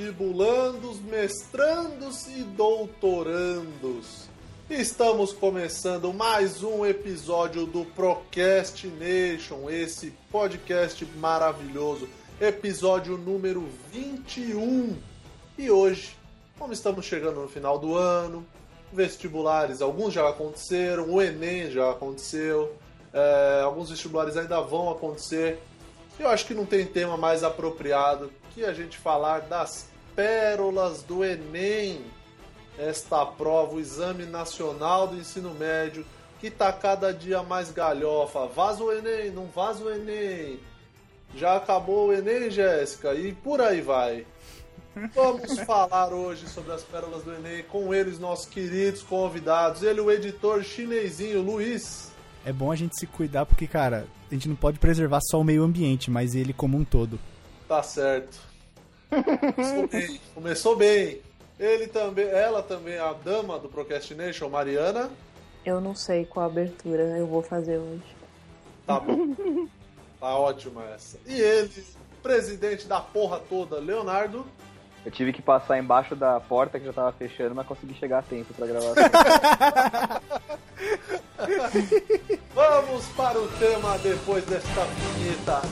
Vestibulandos, mestrandos e doutorandos. Estamos começando mais um episódio do Procrastination, esse podcast maravilhoso, episódio número 21. E hoje, como estamos chegando no final do ano, vestibulares, alguns já aconteceram, o Enem já aconteceu, é, alguns vestibulares ainda vão acontecer. Eu acho que não tem tema mais apropriado que a gente falar das pérolas do Enem. Esta prova, o Exame Nacional do Ensino Médio, que está cada dia mais galhofa. Vaza o Enem, não vaza o Enem. Já acabou o Enem, Jéssica? E por aí vai. Vamos falar hoje sobre as pérolas do Enem com eles, nossos queridos convidados. Ele, o editor chinesinho, Luiz. É bom a gente se cuidar porque, cara, a gente não pode preservar só o meio ambiente, mas ele como um todo. Tá certo. Começou bem. Começou bem. Ele também, ela também, a dama do Procrastination, Mariana. Eu não sei qual abertura eu vou fazer hoje. Tá bom. tá ótima essa. E ele, presidente da porra toda, Leonardo. Eu tive que passar embaixo da porta que já tava fechando, mas consegui chegar a tempo pra gravação. Vamos para o tema depois desta vinheta.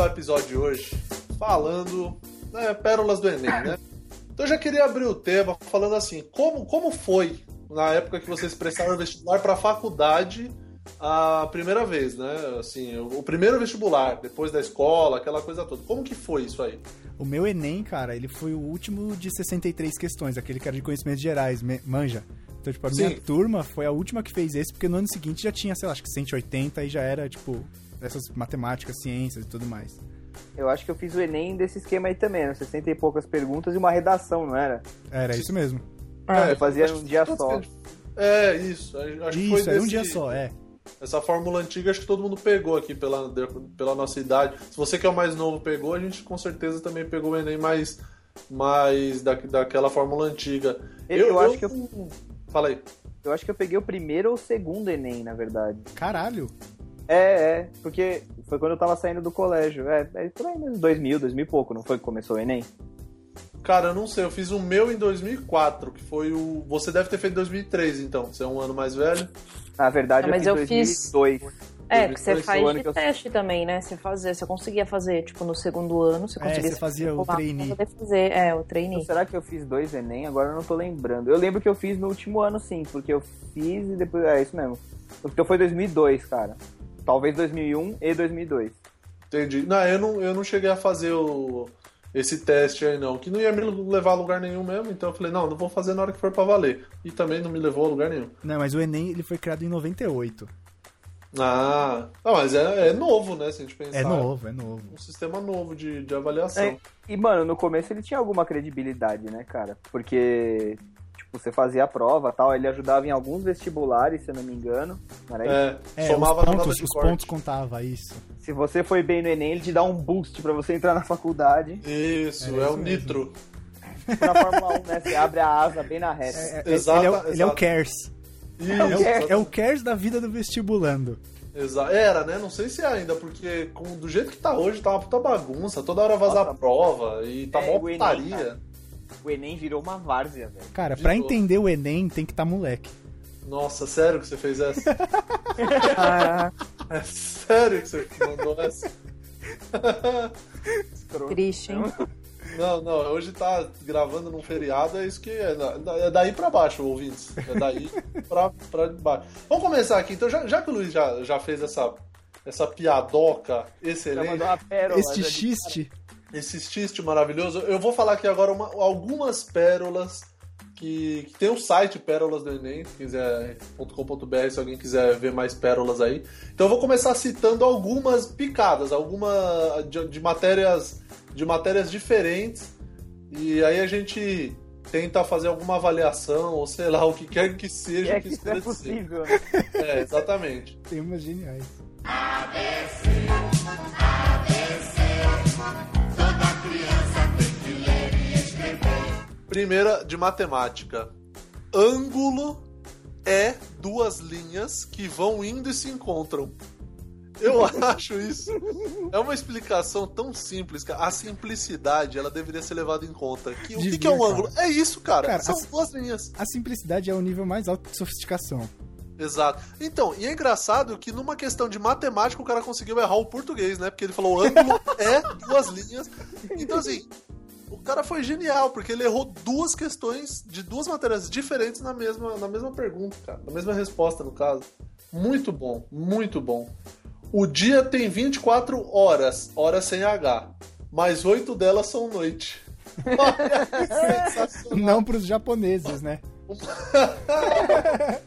Começar o episódio de hoje falando né, pérolas do Enem, né? Então eu já queria abrir o tema falando assim, como, como foi na época que vocês prestaram vestibular para a faculdade a primeira vez, né? Assim, o primeiro vestibular, depois da escola, aquela coisa toda. Como que foi isso aí? O meu Enem, cara, ele foi o último de 63 questões, aquele que era de conhecimentos gerais, manja. Então, tipo, a minha Sim. turma foi a última que fez esse, porque no ano seguinte já tinha, sei lá, acho que 180 e já era, tipo, essas matemáticas, ciências e tudo mais. Eu acho que eu fiz o Enem desse esquema aí também, né? 60 e poucas perguntas e uma redação, não era? Era isso mesmo. É, eu fazia que- dia só. É, isso. Acho que foi Isso, era um dia só, é. Essa fórmula antiga acho que todo mundo pegou aqui pela, pela nossa idade. Se você que é o mais novo pegou, a gente com certeza também pegou o Enem mais, mais da, daquela fórmula antiga. Eu, eu acho que eu, Fala aí. eu acho que eu peguei o primeiro ou o segundo Enem, na verdade. Caralho. É, é, porque foi quando eu tava saindo do colégio. É, é por aí mesmo, 2000, 2000 e pouco, não foi que começou o Enem? Cara, eu não sei, eu fiz o meu em 2004, que foi o. Você deve ter feito em 2003, então. Você é um ano mais velho. Na verdade, Ah, mas eu eu fiz fiz- 2002. É, que você 2002 faz de que eu- teste também, né? Você fazia, você conseguia fazer, tipo, no segundo ano, você É, conseguia você fazia o trainee. fazer, é, o trainee. Então, será que eu fiz dois Enem? Agora eu não tô lembrando. Eu lembro que eu fiz no último ano, sim, porque eu fiz e depois. É isso mesmo. Então foi 2002, cara. Talvez 2001 e 2002. Entendi. Não, eu não, eu não cheguei a fazer o, esse teste aí, não. Que não ia me levar a lugar nenhum mesmo. Então eu falei, não, não vou fazer na hora que for pra valer. E também não me levou a lugar nenhum. Não, mas o Enem, ele foi criado em 98. Ah, ah mas é, é novo, né? Se a gente pensar. É novo, é novo. Um sistema novo de, de avaliação. É, e, mano, no começo ele tinha alguma credibilidade, né, cara? Porque, você fazia a prova tal, ele ajudava em alguns vestibulares, se eu não me engano. Era isso? É, É, somava os pontos, os pontos contava isso. Se você foi bem no Enem, ele te dá um boost pra você entrar na faculdade. Isso, É é, o mesmo. nitro. Tipo na Fórmula 1, né? Você abre a asa bem na reta. É, é, Exata- ele, é, o- ele é o exato. CARES. Isso, É o, Cares. é o CARES da vida do vestibulando. Exa- Era, né? Não sei se é ainda, porque com, do jeito que tá hoje, tá uma puta bagunça. Toda hora vaza a Nossa. prova e tá É, mó Enem, putaria. cara. O Enem virou uma várzea, velho. Cara, De pra novo. entender o Enem tem que estar moleque. Nossa, sério que você fez essa? Ah, é sério que você mandou essa? triste, hein? Não, não, hoje tá gravando num feriado, é isso que é. É daí pra baixo, ouvintes. É daí pra, pra baixo. Vamos começar aqui, então, já, já que o Luiz já, já fez essa, essa piadoca Já excelente, mandou uma pérola. Este xiste. Esse xiste maravilhoso, eu vou falar aqui agora uma- algumas pérolas que, que tem o site Pérolas do Enem, se quiser, .com.br, se alguém quiser ver mais pérolas aí. Então eu vou começar citando algumas picadas, alguma de, de matérias de matérias diferentes. E aí a gente tenta fazer alguma avaliação, ou sei lá, o que quer que seja É que que isso é possível, né? É, exatamente. Tem umas geniais. Primeira de matemática. Ângulo é duas linhas que vão indo e se encontram. Eu acho isso. É uma explicação tão simples, cara. A simplicidade, ela deveria ser levada em conta. Que, o que, Devia, que é um cara. ângulo? É isso, cara. Cara, São a- duas linhas. A simplicidade é o nível mais alto de sofisticação. Exato. Então, e é engraçado que numa questão de matemática o cara conseguiu errar o português, né? Porque ele falou ângulo é duas linhas. Então, assim, cara foi genial, porque ele errou duas questões de duas matérias diferentes na mesma, na mesma pergunta, cara. Na mesma resposta, no caso. Muito bom, muito bom. O dia tem 24 horas, horas sem H. Mas oito delas são noite. Olha que sensacional. Não pros japoneses, né?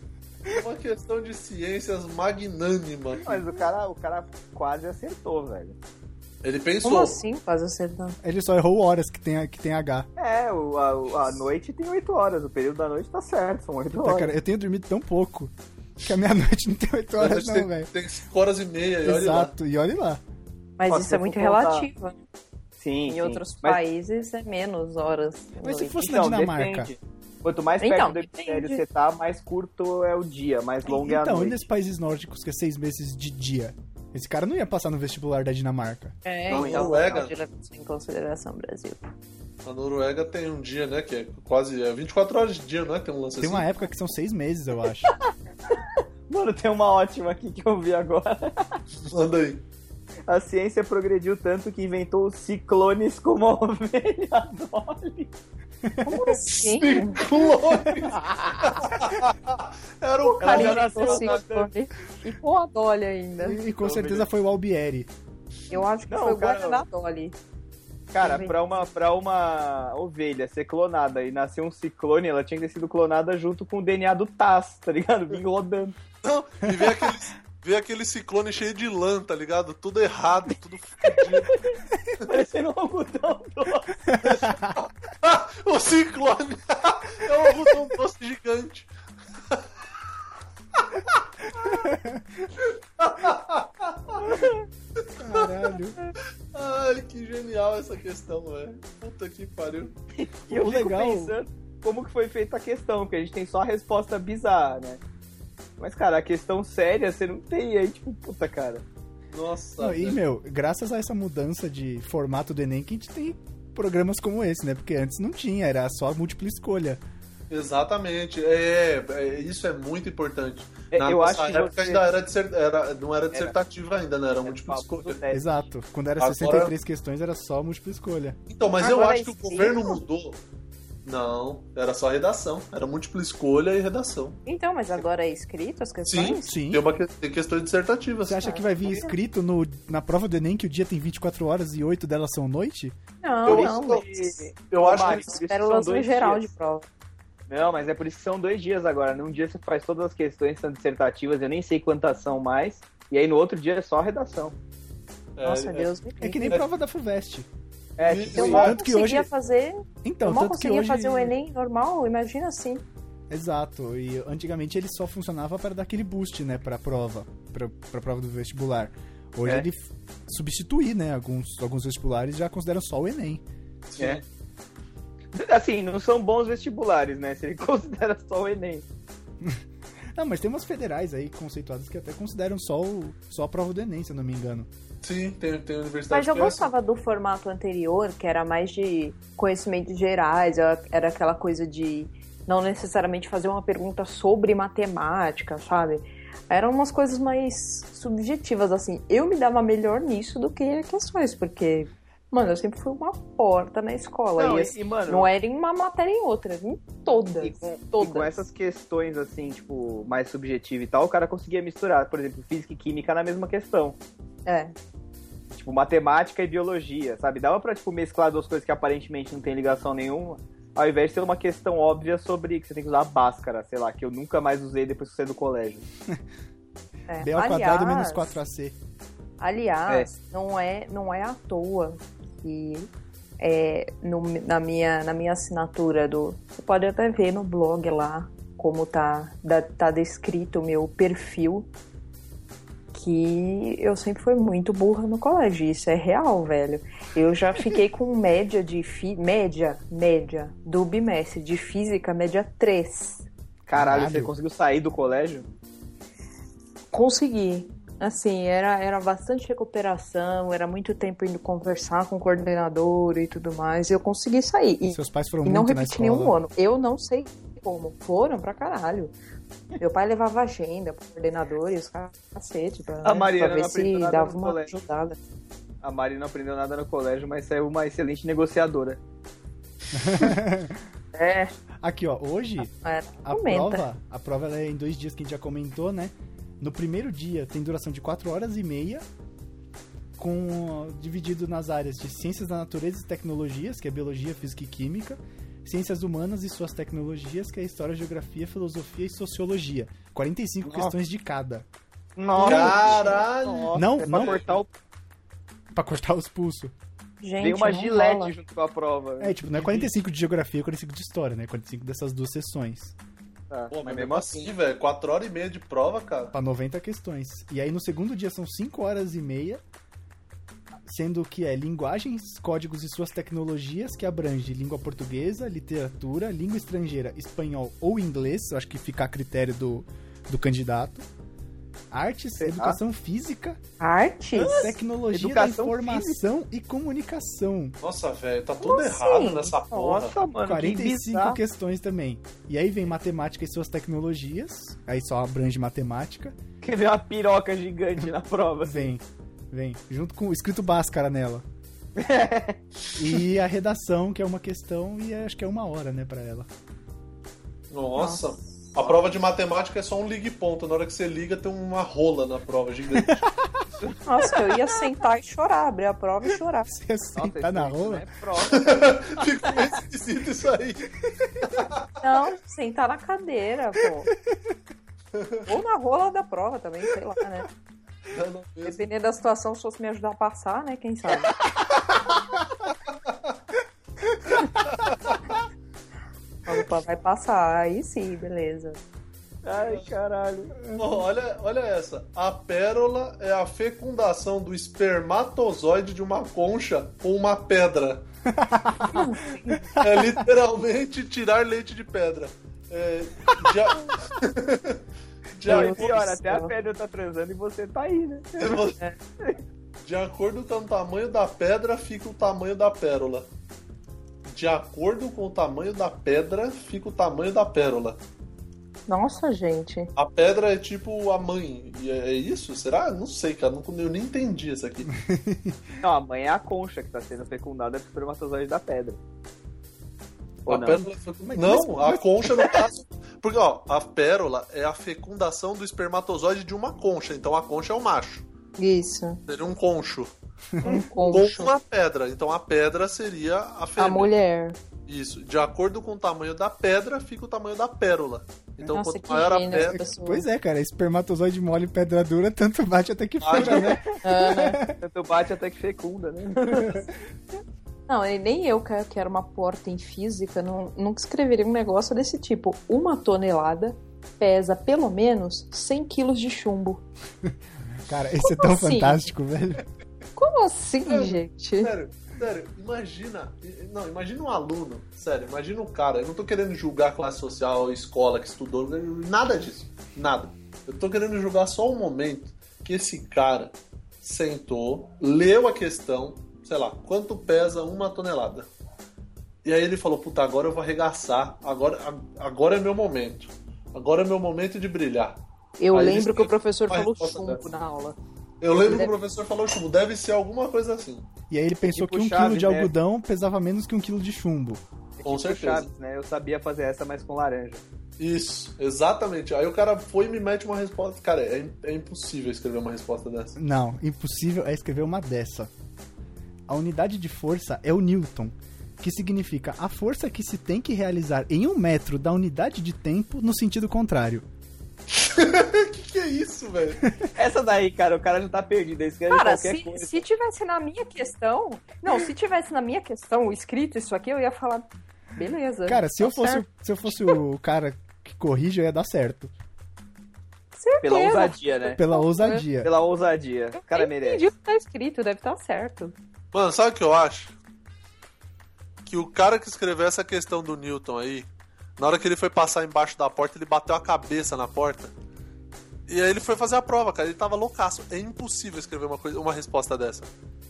Uma questão de ciências magnânima. aqui. Mas o cara, o cara quase acertou, velho. Ele pensou. Como assim? Quase acertando. Ele só errou horas que tem, que tem H. É, o, a, a noite tem 8 horas, o período da noite tá certo, são 8 Puta, horas. cara, eu tenho dormido tão pouco que a meia-noite não tem 8 horas, não, tem, velho. tem 5 horas e meia, e olha lá. Exato, e olha lá. Mas Ó, isso é muito relativo. né? Sim, Em sim. outros Mas- países é menos horas. Mas se noite. fosse Então, na Dinamarca. depende. Quanto mais perto Então, do hemisfério você tá, mais curto é o dia, mais longo é a Então, e noite. nesses países nórdicos que é seis meses de dia? Esse cara não ia passar no vestibular da Dinamarca. É, Não, então Noruega. em consideração, Brasil. A Noruega tem um dia, né? Que é quase é 24 horas de dia, não é? Tem um lance Tem assim. uma época que são seis meses, eu acho. Mano, tem uma ótima aqui que eu vi agora. Manda aí. A ciência progrediu tanto que inventou os ciclones como a ovelha Dolly. Como assim? Ciclone! Era o cara. nadando. ciclone. E com a Dolly ainda. E, e com Não, certeza beleza. foi o Albieri. Eu acho que Não, foi o cara, Guaraná Dolly. Cara, pra uma, pra uma ovelha ser clonada e nascer um ciclone, ela tinha que ter sido clonada junto com o DNA do Taz, tá ligado? Vim rodando. Não, e vê aquele, vê aquele ciclone cheio de lã, tá ligado? Tudo errado, tudo fudido. Parecendo um algodão doce. o ciclone é um algodão doce gigante. Caralho. Ai, que genial essa questão, velho. Puta que pariu. E eu O fico legal- pensando como que foi feita a questão, porque a gente tem só a resposta bizarra, né? Mas, cara, a questão séria você não tem. Aí, tipo, puta, cara. Nossa. Não, e, meu, graças a essa mudança de formato do Enem que a gente tem programas como esse, né? Porque antes não tinha, era só múltipla escolha. Exatamente. É, é, isso é muito importante. É, Na eu acho que época você- ainda era, era não era dissertativa ainda, né? Era múltipla famoso escolha. teste. Exato. Quando era Agora- 63 questões, era só múltipla escolha. Então, mas eu Agora acho que o é governo mudou. Não, era só redação. Era múltipla escolha e redação. Então, mas agora é escrito as questões? Sim. Tem, uma, que- tem questões dissertativas. Você acha que vai vir escrito no, na prova do Enem que o dia tem 24 horas e 8 delas são noite? Não, Eu- não, eu- mas Eu acho que isso pérolas no dois geral dias. de prova. Não, mas é por isso que são dois dias agora. Num dia você faz todas as questões são dissertativas, eu nem sei quantas são mais. E aí no outro dia é só redação. Nossa, é, Deus me É que nem prova da FUVEST. É, tipo, Eu mal Tanto que conseguia hoje- fazer, Então, eu mal tanto que conseguia hoje... fazer o Enem normal, imagina assim. Exato, e antigamente ele só funcionava para dar aquele boost, né, pra prova, pra, pra prova do vestibular. Hoje É. ele substitui, né, alguns, alguns vestibulares já consideram só o Enem. É. Assim, não são bons vestibulares, né? Se ele considera só o Enem. Não, mas tem umas federais aí conceituadas que até consideram só, o, só a prova do Enem, se eu não me engano. Sim, tem, tem universidade Mas eu é assim. gostava do formato anterior, que era mais de conhecimentos gerais, era aquela coisa de não necessariamente fazer uma pergunta sobre matemática, sabe? Eram umas coisas mais subjetivas, assim. Eu me dava melhor nisso do que questões, porque, mano, eu sempre fui uma porta na escola. Não, e, e- assim, e, mano, não era em uma matéria em outra, em todas. E com, todas. e com essas questões, assim, tipo, mais subjetivas e tal, o cara conseguia misturar, por exemplo, física e química na mesma questão. É. Tipo, matemática e biologia, sabe? Dava pra, tipo, mesclar duas coisas que aparentemente não tem ligação nenhuma, ao invés de ser uma questão óbvia sobre que você tem que usar báscara, sei lá, que eu nunca mais usei depois que eu saí do colégio. é. B ao quadrado menos Aliás, 4AC. Aliás, não, é, não é à toa que é, no- na, minha, na minha assinatura do. Você pode até ver no blog lá como tá, da- tá descrito o meu perfil. Que eu sempre fui muito burra no colégio. Isso é real, velho. Eu já fiquei com média de. Fi, média, média do bimestre de física, média 3. Caralho, Caralho. você conseguiu sair do colégio? Consegui. Assim, era, era bastante recuperação, era muito tempo indo conversar com o coordenador e tudo mais. E eu consegui sair. E, Seus pais foram e não muito na repeti nenhum ano. Eu não sei como. Foram pra caralho. Meu pai levava agenda pro coordenador e os cacete pra, A Mariana pra ver se nada dava uma colégio. ajudada. A Mari não aprendeu nada no colégio, mas saiu uma excelente negociadora. É, Aqui, ó, hoje é, a prova, a prova ela é em dois dias que a gente já comentou, né? No primeiro dia tem duração de 4 horas e meia, com dividido nas áreas de ciências da natureza e tecnologias, que é biologia, física e química, ciências humanas e suas tecnologias, que é história, geografia, filosofia e sociologia. 45 Nossa. questões de cada, Nossa! Caralho! Nossa, Não, é pra não. cortar o... Pra cortar os pulsos. Gente, Tem uma gilete rola. junto com a prova. É, tipo, não é 45 de geografia, é 45 de história, né? 45 dessas duas sessões. Tá, Pô, mas mas mesmo assim, velho, 4 horas e meia de prova, cara. Pra 90 questões. E aí no segundo dia são 5 horas e meia, sendo que é linguagens, códigos e suas tecnologias, que abrange língua portuguesa, literatura, língua estrangeira, espanhol ou inglês, eu acho que fica a critério do, do candidato. Artes, Será? educação física, Artes? tecnologia Educação da informação e comunicação. Nossa, velho, tá tudo Como errado assim? nessa porra. Nossa, mano, 45 que questões também. E aí vem matemática e suas tecnologias, aí só abrange matemática. Que vem uma piroca gigante na prova. Vem, vem. Junto com escrito Bhaskara nela. e a redação, que é uma questão, e acho que é uma hora, né, pra ela. Nossa. A prova de matemática é só um ligue ponto. Na hora que você liga, tem uma rola na prova gigante. Nossa, eu ia sentar e chorar, abrir a prova e chorar. Você ia Nossa, sentar na rola. não é prova. Fica meio esquisito isso aí. Não, sentar na cadeira, pô. Ou na rola da prova também, sei lá, né? Dependendo da situação, se fosse me ajudar a passar, né? Quem sabe? Opa, vai passar, aí sim, beleza. Ai, caralho. Ó, olha, olha essa. A pérola é a fecundação do espermatozoide de uma concha com uma pedra. é literalmente tirar leite de pedra. É, a- de Não, e pior, até a pedra tá transando e você tá aí, né? De acordo com o tamanho da pedra, fica o tamanho da pérola. De acordo com o tamanho da pedra, fica o tamanho da pérola. Nossa, gente. A pedra é tipo a mãe. E é é isso? Será? Não sei, cara. Não, eu nem entendi isso aqui. Não, a mãe é a concha que tá sendo fecundada pro espermatozoide da pedra. Ou a não? pérola Mas- não, mas- a concha no caso. Porque, ó, a pérola é a fecundação do espermatozoide de uma concha. Então a concha é o macho. Isso. Seria um concho. Um Com concho. uma pedra. Então a pedra seria a fêmea. A mulher. Isso. De acordo com o tamanho da pedra, fica o tamanho da pérola. Então Nossa, quanto que maior a pedra. pessoa. Pois é, cara, espermatozoide mole e pedra dura, tanto bate até que fura, né? É, né? Tanto bate até que fecunda, né? Não, nem eu, que era uma porta em física, não, nunca escreveria um negócio desse tipo. Uma tonelada pesa pelo menos 100 quilos de chumbo. Cara, esse é tão assim? fantástico, velho. Como assim, É. gente? Sério, sério, imagina. Não, imagina um aluno. Sério, imagina um cara. Eu não tô querendo julgar a classe social, a escola que estudou, nada disso. Nada. Eu tô querendo julgar só o momento que esse cara sentou, leu a questão, sei lá, quanto pesa uma tonelada. E aí ele falou, puta, agora eu vou arregaçar. Agora, agora é meu momento. Agora é meu momento de brilhar. Eu Aí lembro que o professor falou chumbo dessa. na aula. Eu lembro que Deve- o professor falou, tipo, deve ser alguma coisa assim. E aí ele pensou Tipo que um Chaves, quilo de né? algodão pesava menos que um quilo de chumbo. É Com tipo certeza. Chaves, né? Eu sabia fazer essa, mas com laranja. Isso, exatamente. Aí o cara foi e me mete uma resposta. Cara, é, é impossível escrever uma resposta dessa. Não, impossível é escrever uma dessa. A unidade de força é o Newton, que significa a força que se tem que realizar em um metro da unidade de tempo no sentido contrário. que que é isso, velho? Essa daí, cara, o cara já tá perdido. Escreve Cara, qualquer se, coisa. se tivesse na minha questão. Não, se tivesse na minha questão escrito isso aqui, eu ia falar. Beleza. Cara, se eu tá fosse, certo. se eu fosse o cara que corrige, eu ia dar certo. Certeza. Pela ousadia, né? Pela ousadia. Pela ousadia. O cara Eu merece. entendi o que tá escrito, deve estar certo. Mano, sabe o que eu acho? Que o cara que escreveu essa questão do Newton aí, na hora que ele foi passar embaixo da porta, ele bateu a cabeça na porta. E aí ele foi fazer a prova, cara. Ele tava loucaço. É impossível escrever uma, coisa, uma resposta dessa.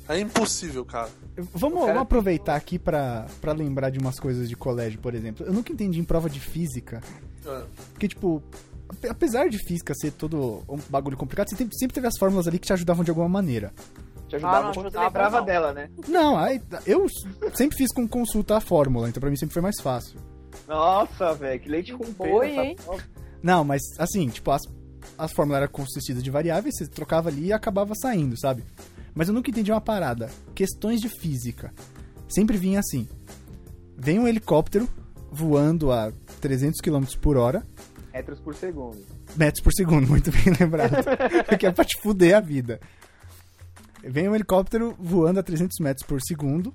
É impossível, cara. Vamos, cara- vamos aproveitar aqui pra, pra lembrar de umas coisas de colégio, por exemplo. Eu nunca entendi em prova de física. É. Porque, tipo, ape- apesar de física ser todo um bagulho complicado, você sempre, sempre teve as fórmulas ali que te ajudavam de alguma maneira. Te ajudava Ah, não quando você ajudava, lembrava não. dela, né? Não, aí, eu sempre fiz com consulta a fórmula, então pra mim sempre foi mais fácil. Nossa, velho, que leite com pera essa hein? Não, mas assim, tipo, as, as fórmulas eram consistidas de variáveis, você trocava ali e acabava saindo, sabe? Mas eu nunca entendi uma parada. Questões de física. Sempre vinha assim. Vem um helicóptero voando a 300 km por hora, Metros por segundo. metros por segundo, muito bem lembrado. Porque é pra te fuder a vida. Vem um helicóptero voando a 300 metros por segundo,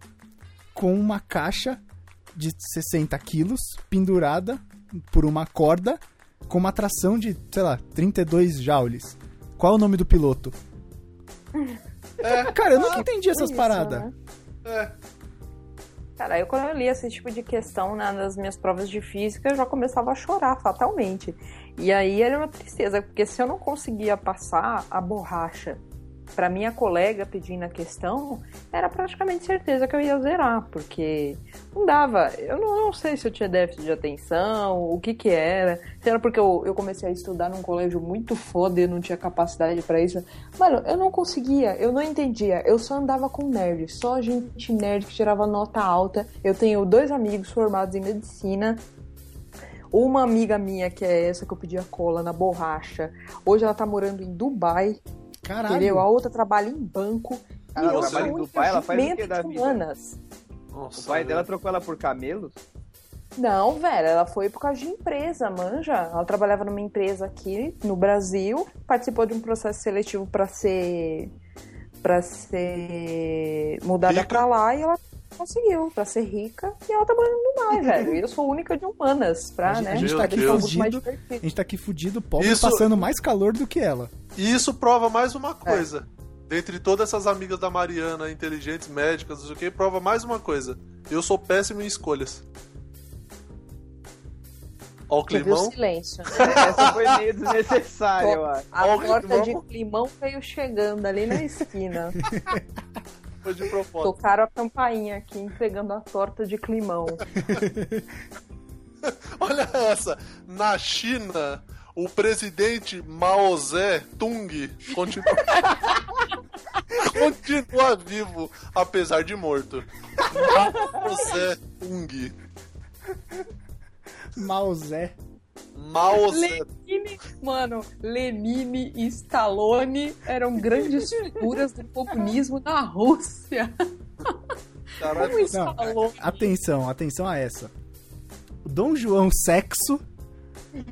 com uma caixa de 60 quilos pendurada por uma corda, com uma tração de, sei lá, 32 joules. Qual é o nome do piloto? Cara, eu nunca entendi essas paradas. né? É. Cara, eu quando eu li esse tipo de questão né, nas minhas provas de física, eu já começava a chorar fatalmente. E aí era uma tristeza, porque se eu não conseguia passar a borracha pra minha colega pedindo a questão, era praticamente certeza que eu ia zerar, porque não dava. Eu não, não sei se eu tinha déficit de atenção, o que que era. Se era porque eu, eu comecei a estudar num colégio muito foda e eu não tinha capacidade pra isso. Mano, eu não conseguia, eu não entendia. Eu só andava com nerd, só gente nerd que tirava nota alta. Eu tenho dois amigos formados em medicina. Uma amiga minha, que é essa que eu pedi a cola na borracha, hoje ela tá morando em Dubai, Caralho. entendeu? A outra trabalha em banco. Ela e trabalha em Dubai, ela faz o quê da de vida? humanas. Nossa, O pai velho. dela trocou ela por camelos? Não, velho, ela foi por causa de empresa, manja. Ela trabalhava numa empresa aqui no Brasil, participou de um processo seletivo pra ser para ser mudada pra lá e ela conseguiu, pra ser rica, e ela tá morando no Dubai, velho. E eu sou a única de humanas pra, A gente- né? a gente tá aqui fudido. divertido. A gente tá aqui fudido, pobre, Isso- passando mais calor do que ela. E isso prova mais uma coisa. Dentre todas essas amigas da Mariana, inteligentes, médicas, não sei o que, prova mais uma coisa. Eu sou péssimo em escolhas. Ó o climão. silêncio. né? Essa foi meio desnecessária, eu acho. A Ó de climão veio chegando ali na esquina. Foi de propósito. Tocaram a campainha aqui, entregando a torta de climão. Olha essa. Na China, o presidente Mao Zé Tung continua... continua vivo, apesar de morto. Mao Zé Tung. Mao Zé Lenine, mano, Lenine e Stallone eram grandes figuras do comunismo na Rússia. Como Stallone? Atenção, atenção a essa. Dom João Sexo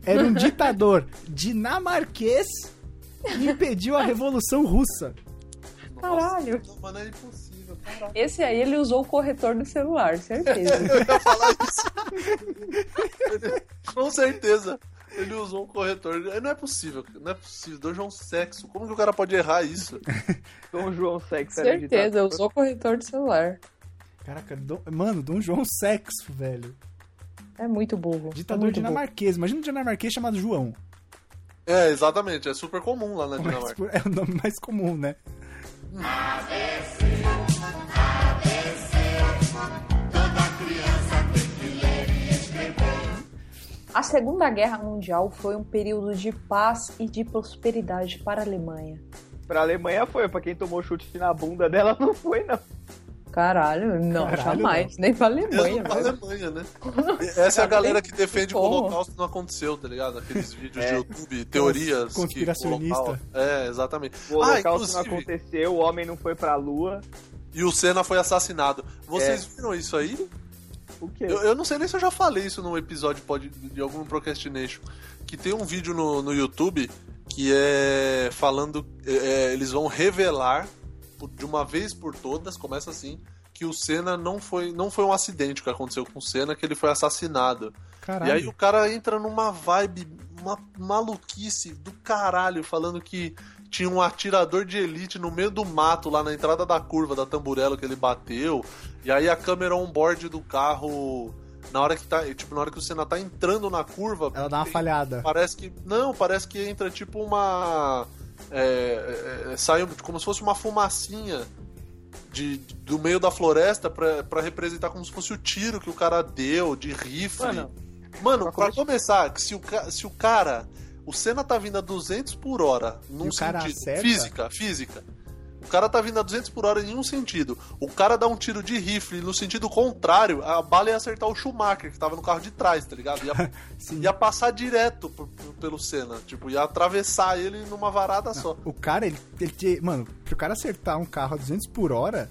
era um ditador dinamarquês que impediu a Revolução Russa. Caralho. Não, mano, é impossível. Esse aí ele usou o corretor do celular, certeza. Eu ia falar isso. Com certeza. Ele usou um corretor. Não é possível, não é possível. Dom João Sexo. Como que o cara pode errar isso? Dom João Sexo certeza, usou o corretor do celular. Caraca, Dom- mano, Dom João Sexo, velho. É muito burro. Ditador é muito dinamarquês. Imagina um dinamarquês chamado João. É, exatamente. É super comum lá na Mas, Dinamarca. é o nome mais comum, né? A Segunda Guerra Mundial foi um período de paz e de prosperidade para a Alemanha. Pra Alemanha foi, pra quem tomou chute na bunda dela não foi, não. Caralho, não, Caralho, jamais. Nem pra Mesmo Alemanha, pra velho. Alemanha, né? Essa é a galera que defende que o? Holocausto não aconteceu, tá ligado? Aqueles vídeos É. de YouTube, teorias. que o conspiracionista. É, exatamente. O Ah, holocausto não inclusive, aconteceu, o homem não foi pra lua. e o Senna foi assassinado. Vocês É. viram isso aí? O quê? Eu, eu não sei nem se eu já falei isso num episódio pode, de algum Procrastination. Que tem um vídeo no, no YouTube que é falando. é, eles vão revelar por- de uma vez por todas, começa assim, que o Senna não foi, não foi um acidente que aconteceu com o Senna, que ele foi assassinado. Caralho. E aí o cara entra numa vibe, uma maluquice do caralho, falando que tinha um atirador de elite no meio do mato, lá na entrada da curva da Tamburello que ele bateu. E aí a câmera on-board do carro, na hora que tá. Tipo, na hora que o Senna tá entrando na curva. Ela dá uma falhada. Parece que. Não, parece que entra tipo uma. É, é, é, sai como se fosse uma fumacinha de, do meio da floresta pra, pra representar como se fosse o tiro que o cara deu de rifle. Mano, Mano, pra pra começar- se o, se o cara. O Senna tá vindo a 200 por hora num E o cara sentido. acerta? Física, física. O cara tá vindo a 200 por hora em um sentido. O cara dá um tiro de rifle no sentido contrário, a bala ia acertar o Schumacher, que tava no carro de trás, tá ligado? Ia, ia passar direto p- p- pelo Senna. Tipo, ia atravessar ele numa varada só. O cara, ele, ele Mano, pro cara acertar um carro a 200 por hora,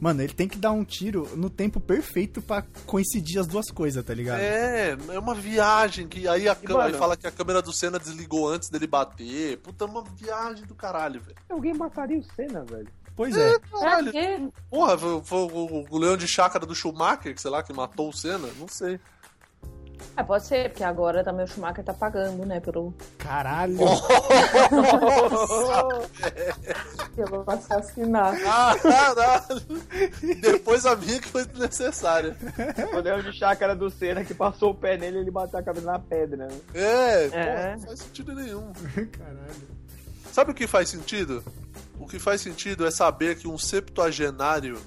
mano, ele tem que dar um tiro no tempo perfeito pra coincidir as duas coisas, tá ligado? É, é uma viagem que aí a câmera fala que a câmera do Senna desligou antes dele bater. Puta, é uma viagem do caralho, velho. alguém mataria o Senna, velho. Pois é. É Caralho. porque Porra, foi, foi o, o leão de chácara do Schumacher, que sei lá, que matou o Senna? Não sei. É, pode ser, porque agora também o Schumacher tá pagando, né, pelo, Caralho. pelo assassinato. Ah, caralho! Depois a minha que foi desnecessária. O leão de chácara do Senna que passou o pé nele ele bateu a cabeça na pedra. né? É, É. porra, não faz sentido nenhum. Caralho. Sabe o que faz sentido? O que faz sentido é saber que um septuagenário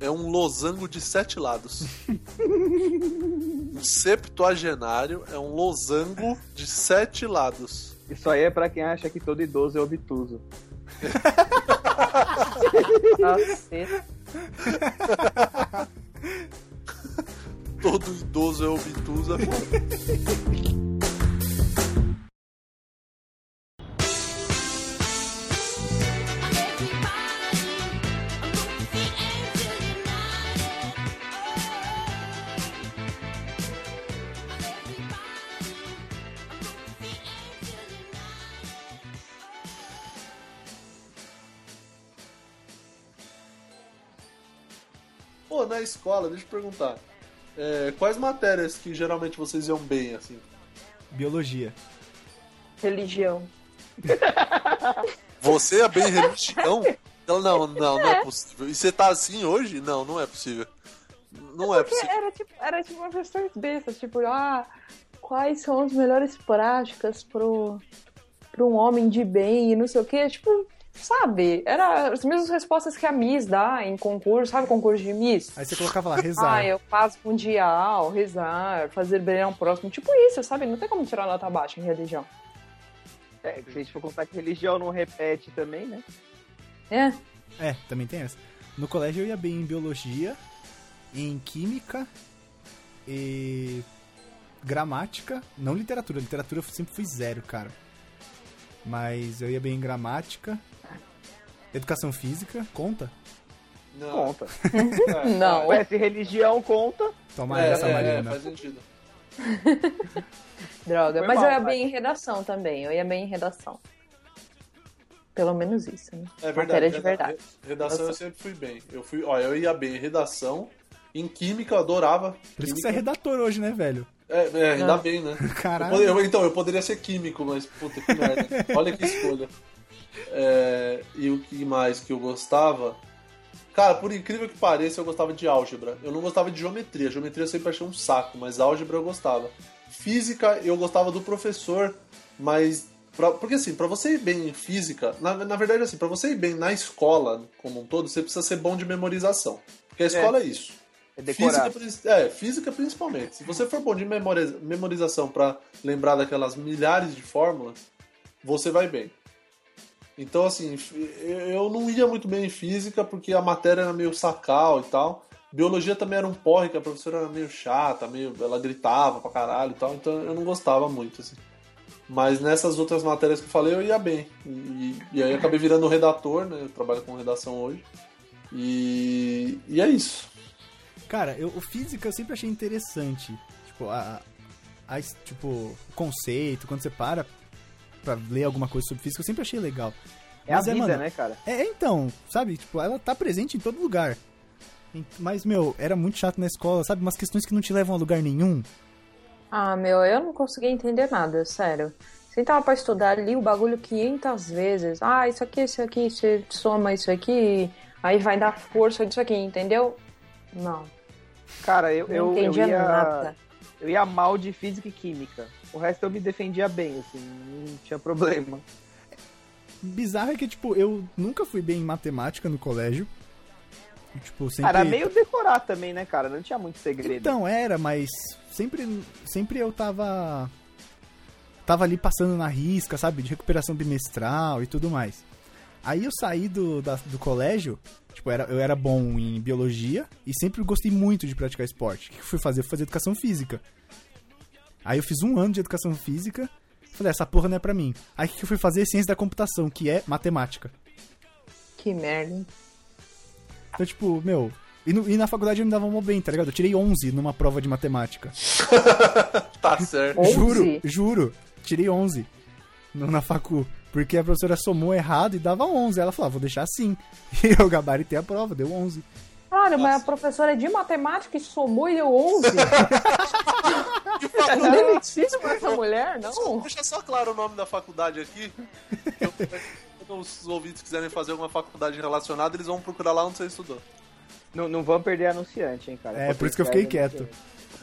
é um losango de sete lados. um septuagenário é um losango de sete lados. Isso aí é pra quem acha que todo idoso é obtuso. Todo idoso é obtuso. é Pô, na escola, deixa eu perguntar. é, quais matérias que geralmente vocês iam bem, assim? Biologia. Religião. Você é bem religião? Não, não, não, não é possível. E você tá assim hoje? Não, não é possível. Não é Porque possível. era tipo, era tipo uma questão besta, tipo, ah, quais são as melhores práticas pro, pro um homem de bem e não sei o quê, tipo, sabe? Era as mesmas respostas que a Miss dá em concurso, sabe concurso de Miss? Aí você colocava lá, rezar. Ah, eu faço mundial, rezar, fazer bem ao próximo, tipo isso, sabe? Não tem como tirar nota baixa em religião. É, se a gente for contar que religião não repete também, né? É, É, também tem essa. No colégio eu ia bem em biologia, em química e gramática, não literatura. Literatura eu sempre fui zero, cara. Mas eu ia bem em gramática, educação física, conta? Não. Conta. É, não. Ué, se religião conta, Toma É, essa, é, é, Marina. faz sentido. Droga. Foi Mas mal, eu ia bem em redação também, eu ia bem em redação. Pelo menos isso, né? É verdade. Matéria de verdade. re- Redação eu Redação. sempre fui bem. Eu fui, ó, eu ia bem em redação. Em química eu adorava. Por isso que você é redator hoje, né, velho? É, é, ainda Ah. bem, né? Eu Caralho. eu- então, eu poderia ser químico, mas puta que merda. Olha que escolha. É, e o que mais que eu gostava? Cara, por incrível que pareça, eu gostava de álgebra. Eu não gostava de geometria. Geometria eu sempre achei um saco, mas álgebra eu gostava. Física eu gostava do professor, mas. pra- porque assim, pra você ir bem em física, na, na verdade, assim, pra você ir bem na escola como um todo, você precisa ser bom de memorização. Porque a escola é, isso. é decorar. Física, é, física principalmente. Se você for bom de memoriza- memorização pra lembrar daquelas milhares de fórmulas, você vai bem. Então, assim, eu não ia muito bem em física porque a matéria era meio sacal e tal. Biologia também era um porre, que a professora era meio chata, meio, ela gritava pra caralho e tal, então eu não gostava muito, assim. Mas nessas outras matérias que eu falei, eu ia bem. E, e aí acabei virando redator, né? Eu trabalho com redação hoje. E, e é isso. Cara, eu, o física eu sempre achei interessante. Tipo, a, a- tipo, o conceito, quando você para pra ler alguma coisa sobre física, eu sempre achei legal. É a Mas é, vida, mano, né, cara? É, então, sabe? Tipo, ela tá presente em todo lugar. Mas, meu, era muito chato na escola, sabe? Umas questões que não te levam a lugar nenhum. Ah, meu, eu não consegui entender nada, sério. Sentava pra estudar ali o bagulho 500 vezes. Ah, isso aqui, isso aqui, você soma isso aqui, aí vai dar força disso aqui, entendeu? Não, Cara, eu, não eu, eu entendia ia. nada. Eu ia mal de física e química. O resto eu me defendia bem, assim, não tinha problema. Bizarro é que, tipo, eu nunca fui bem em matemática no colégio. Tipo, sempre... Era meio decorar também, né, cara? Não tinha muito segredo. Então, era, mas sempre, sempre eu tava. Tava ali passando na risca, sabe? De recuperação bimestral e tudo mais. Aí eu saí do, da- do colégio, tipo, era, eu era bom em biologia e sempre gostei muito de praticar esporte. O que eu fui fazer? Eu fui fazer educação física. Aí eu fiz um ano de educação física, falei, essa porra não é pra mim. Aí o que eu fui fazer? Ciência da computação, que é matemática. Que merda. hein? Então, tipo, meu. E, no- e na faculdade eu me dava mó bem, tá ligado? Eu tirei 11 numa prova de matemática. Tá certo. 11? Juro, juro. Tirei 11 no- na facu. Porque a professora somou errado e dava 11. Ela falou, ah, vou deixar assim. E eu gabaritei a prova, deu 11. Claro, mas Nossa. a professora de matemática e somou e deu 11. Que É faculdade- demitíssima essa mulher, não? Deixa só claro o nome da faculdade aqui. Eu- Quando os ouvintes quiserem fazer alguma faculdade relacionada, eles vão procurar lá onde você estudou. Não, não vamos perder anunciante, hein, cara. É, por isso que eu fiquei quieto.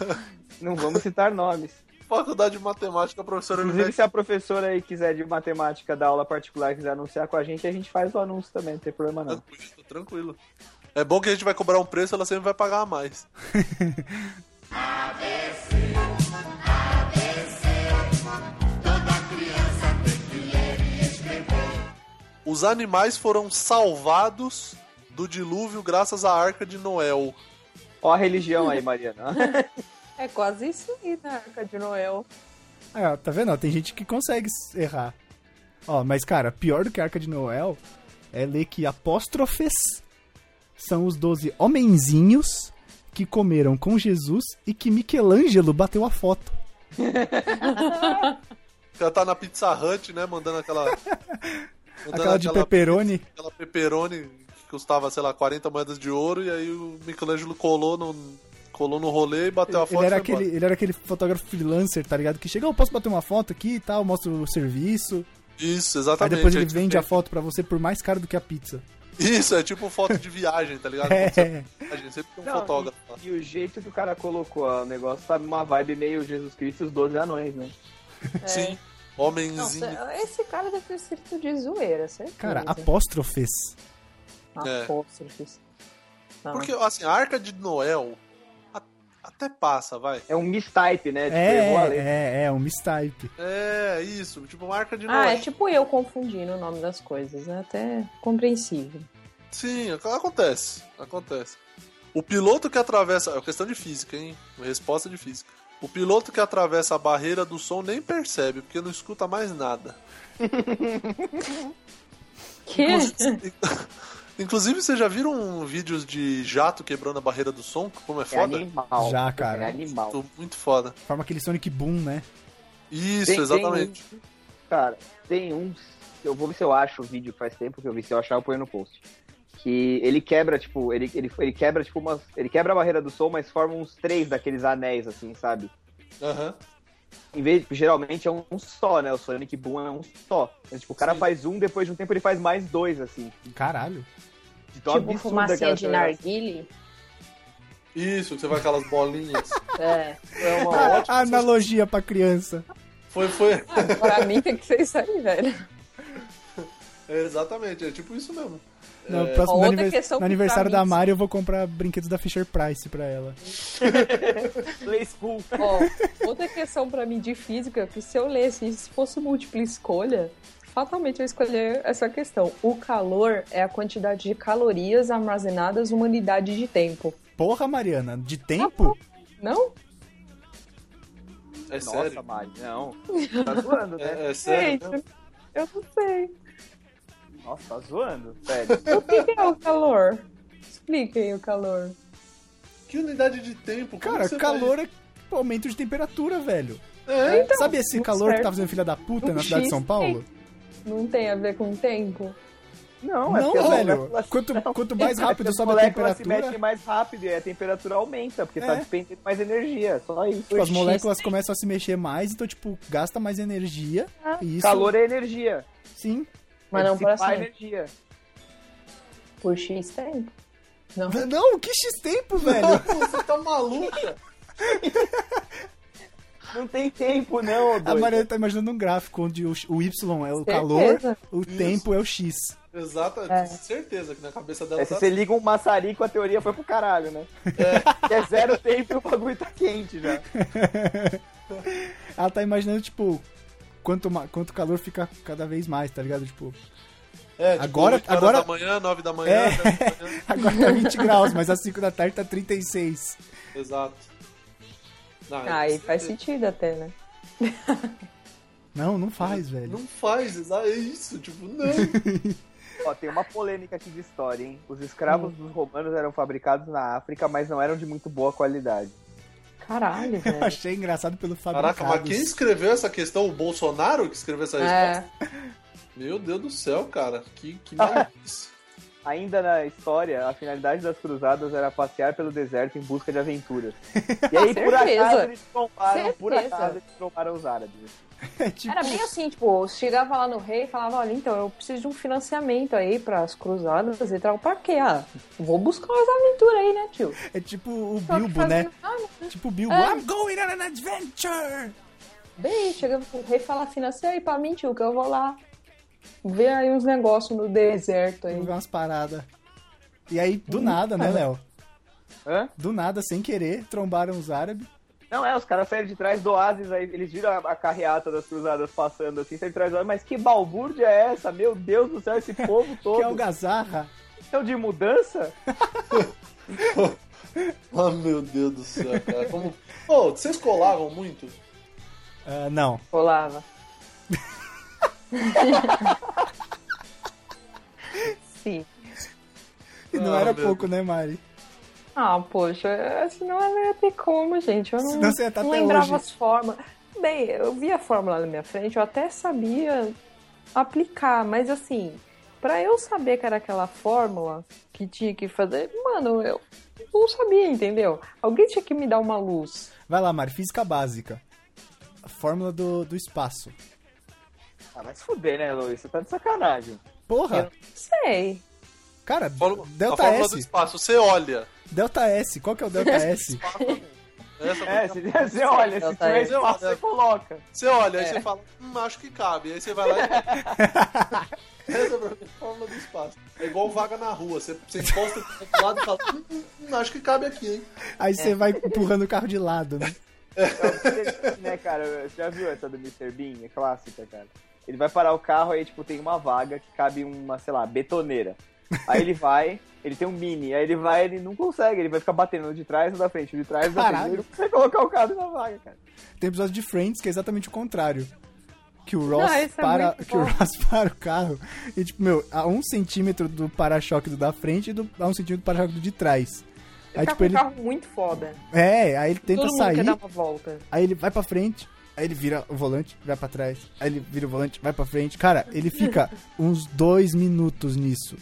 anunciantes. Não vamos citar nomes. Faculdade de Matemática, professora Inclusive, se a professora aí quiser de matemática dar aula particular e quiser anunciar com a gente, a gente faz o anúncio também, não tem problema não. Tranquilo, tranquilo. É bom que a gente vai cobrar um preço, ela sempre vai pagar a mais. Os animais foram salvados do dilúvio graças à Arca de Noel. Ó a religião aí, Mariana. É quase isso aí na Arca de Noel. Ó, tá vendo? tem gente que consegue errar. Ó, mas, cara, pior do que a Arca de Noel é ler que apóstrofes são os 12 homenzinhos que comeram com Jesus e que Michelangelo bateu a foto. Ela tá na Pizza Hut, né? Mandando aquela. mandando Aquela de pepperoni. Aquela pepperoni que custava, sei lá, 40 moedas de ouro. E aí o Michelangelo colou no, colou no rolê e bateu a foto. Ele era, e aquele, embora. ele era aquele fotógrafo freelancer, tá ligado? Que chega, eu posso bater uma foto aqui e tal, mostra o serviço. Isso, Aí exatamente. depois ele É tipo- vende a foto pra você por mais caro do que a pizza. Isso, é tipo foto de viagem, tá ligado? É. viaja, sempre tem um Não, fotógrafo lá. E o jeito que o cara colocou o negócio, sabe, uma vibe meio Jesus Cristo e os 12 anões, né? Sim. Não, Homenzinho. esse cara deve ter escrito de zoeira, certeza. Cara, apóstrofes. É. Apóstrofes. Não. Porque, assim, a Arca de Noel até passa, vai. É um mistype, né? Tipo, É, letra. é, é, um mistype. É, isso. Tipo, uma Arca de Noel. Ah, é tipo eu confundindo o nome das coisas. É até compreensível. Sim, ac- acontece. Acontece. O piloto que atravessa. É questão de física, hein? Resposta de física. O piloto que atravessa a barreira do som nem percebe, porque não escuta mais nada. Que? Inclusive, inclusive, vocês já viram vídeos de jato quebrando a barreira do som? Como é É foda? animal. Já, cara. É animal. Muito, muito foda. Forma aquele Sonic Boom, né? Isso, Tem- exatamente. tem um- cara, tem uns. Eu vou ver se eu acho o vídeo faz tempo que eu vi. Se eu achar, eu ponho no post. Que ele quebra, tipo, ele, ele, ele quebra, tipo, umas. Ele quebra a barreira do som, mas forma uns três daqueles anéis, assim, sabe? Aham. Em vez, tipo, geralmente é um, um só, né? O Sonic Boom é um só. Mas, tipo, o cara Sim. faz um, depois de um tempo ele faz mais dois, assim. Caralho. Tipo absurda fumacinha de narguile. Isso, você vai aquelas bolinhas. É. É uma A ótima. analogia pra criança. Foi, foi. Pra mim tem que ser isso aí, velho. É, exatamente, é tipo isso mesmo. No, É, próximo outra aniver- questão no aniversário da mim- Mari eu vou comprar brinquedos da Fisher Price pra ela. Play School. Ó, outra questão pra mim de física, é que se eu lesse, se fosse múltipla escolha, fatalmente eu escolher essa questão. O calor é a quantidade de calorias armazenadas numa unidade de tempo. Porra, Mariana, de tempo? Não? É Nossa, sério. Mari, não. Tá zoando, né? É, é sério. Gente, eu não sei. Nossa, tá zoando, sério. O que que é o calor? Expliquem o calor. Que unidade de tempo? Como Cara, calor é, aumento de temperatura, velho. É, Então, Sabe esse calor que serve. tá fazendo filha da puta Um na cidade de São Paulo? Não tem a ver com o tempo? Não, é Não, velho. Quanto, quanto mais É rápido sobe a moléculas se temperatura, mexem mais rápido e a temperatura aumenta, porque tá É. despendendo mais energia, só isso. tipo, as X. moléculas começam a se mexer mais, então, tipo, gasta mais energia. E isso, Calor é energia. sim. Mas é não por dissipar assim. energia. Por X tempo. Não. Não, que X-tempo, velho. você tá maluca? Não tem tempo, não, A doido. Mariana tá imaginando um gráfico onde o, o Y é o calor, Certeza. o Isso. tempo é o X. Exato, É. certeza que na cabeça dela É, se tá você liga um maçarico, a teoria foi pro caralho, né? É. É zero tempo e o bagulho tá quente já. Ela tá imaginando, tipo, quanto, quanto calor fica cada vez mais, tá ligado? Tipo, É, tipo, Agora- 8 horas agora- da manhã, 9 da manhã, É. 10 da manhã. agora tá 20 graus, mas às 5 da tarde tá 36. Exato. Não, é faz sentido até, né? Não, não faz, velho. Não faz, é isso, tipo, não. Ó, tem uma polêmica aqui de história, hein? Os escravos dos romanos eram fabricados na África, mas não eram de muito boa qualidade. Caralho, Eu velho. achei engraçado pelo fabricados. Caraca, mas quem escreveu essa questão? O Bolsonaro que escreveu essa É, resposta? Meu Deus do céu, cara. Que, que maluquice. Ainda na história, a finalidade das cruzadas era passear pelo deserto em busca de aventuras. E aí, por acaso, eles trombaram, por acaso, eles trombaram os árabes. É tipo, Era bem assim, tipo, chegava lá no rei e falava, olha, então, eu preciso de um financiamento aí pras cruzadas e tal. Pra quê? Ah, vou buscar umas aventuras aí, né, tio? é tipo o Só Bilbo, né? Ah, Tipo o Bilbo, É. I'm going on an adventure! Bem, chega o rei e fala, financia aí pra mim, tio, que eu vou lá ver aí uns negócios no deserto aí. Ver umas paradas. E aí, do nada, né, Léo? Hã? Do nada, sem querer, trombaram os árabes. Não, é, os caras saíram de trás do oásis, aí eles viram a, a carreata das cruzadas passando assim, saíram de trás do oásis, mas que balbúrdia é essa? Meu Deus do céu, esse povo todo. Que é o Gazarra. Estão de mudança? Ah, meu Deus do céu, cara. Como... Pô, vocês colavam muito? Ah, não. Rolava. Sim. E não Ah, era meu pouco, né, Mari? Ah, poxa, senão eu não ia ter como, gente. Eu não, não até lembrava hoje. as fórmulas. Bem, eu via a fórmula na minha frente, eu até sabia aplicar, mas assim, pra eu saber que era aquela fórmula que tinha que fazer, mano, eu não sabia, entendeu? Alguém tinha que me dar uma luz. Vai lá, Mari, física básica. A fórmula do, do espaço. Ah, vai se fuder, né, Luiz? Você tá de sacanagem. Porra, Sei. cara, Fórmula- a Delta fórmula do S. espaço, você olha. Delta S, qual que é o Delta S? Essa É, você, você olha, se tiver espaço, você coloca. Você olha, aí É. você fala, hum, acho que cabe. Aí você vai lá e. Essa é é a fórmula do espaço. É igual vaga na rua. Você, você encosta do outro lado e fala, hum, hum, hum, acho que cabe aqui, hein? Aí você vai empurrando o carro de lado, né? Então, né, cara, você já viu essa do Mr. Bean? É clássica, cara. Ele vai parar o carro, aí, tipo, tem uma vaga que cabe uma, sei lá, betoneira. Aí ele vai, ele tem um mini, aí ele vai, ele não consegue, ele vai ficar batendo no de trás ou da frente, o de trás ou da frente, ele não consegue colocar o carro na vaga, cara. Tem episódio de Friends que é exatamente o contrário. Que o Ross Não, é para. muito que o. Ross para o carro e, tipo, meu, a um centímetro do para-choque do da frente e do, a um centímetro do para-choque do de trás. Ele Aí, tá tipo, com um ele. carro muito foda. É, aí ele tenta Todo mundo sair, quer dar uma volta. aí ele vai pra frente, aí ele vira o volante, vai pra trás, aí ele vira o volante, vai pra frente. Cara, ele fica uns dois minutos nisso.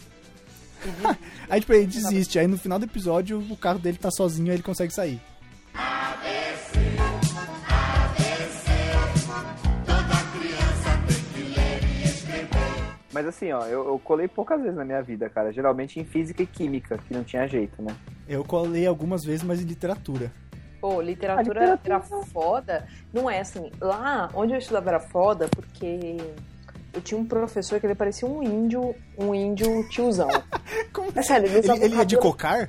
aí, tipo, ele desiste. Aí no final do episódio, o carro dele tá sozinho, aí ele consegue sair. Mas assim, ó, eu, eu colei poucas vezes na minha vida, cara. Geralmente em física e química, que não tinha jeito, né? Eu colei algumas vezes, mas em literatura. Pô, literatura, literatura- era foda. Não é assim. Lá onde eu estudava era foda porque eu tinha um professor que ele parecia um índio, um índio tiozão. Como É sério, ele Ele, ele ia de cocar?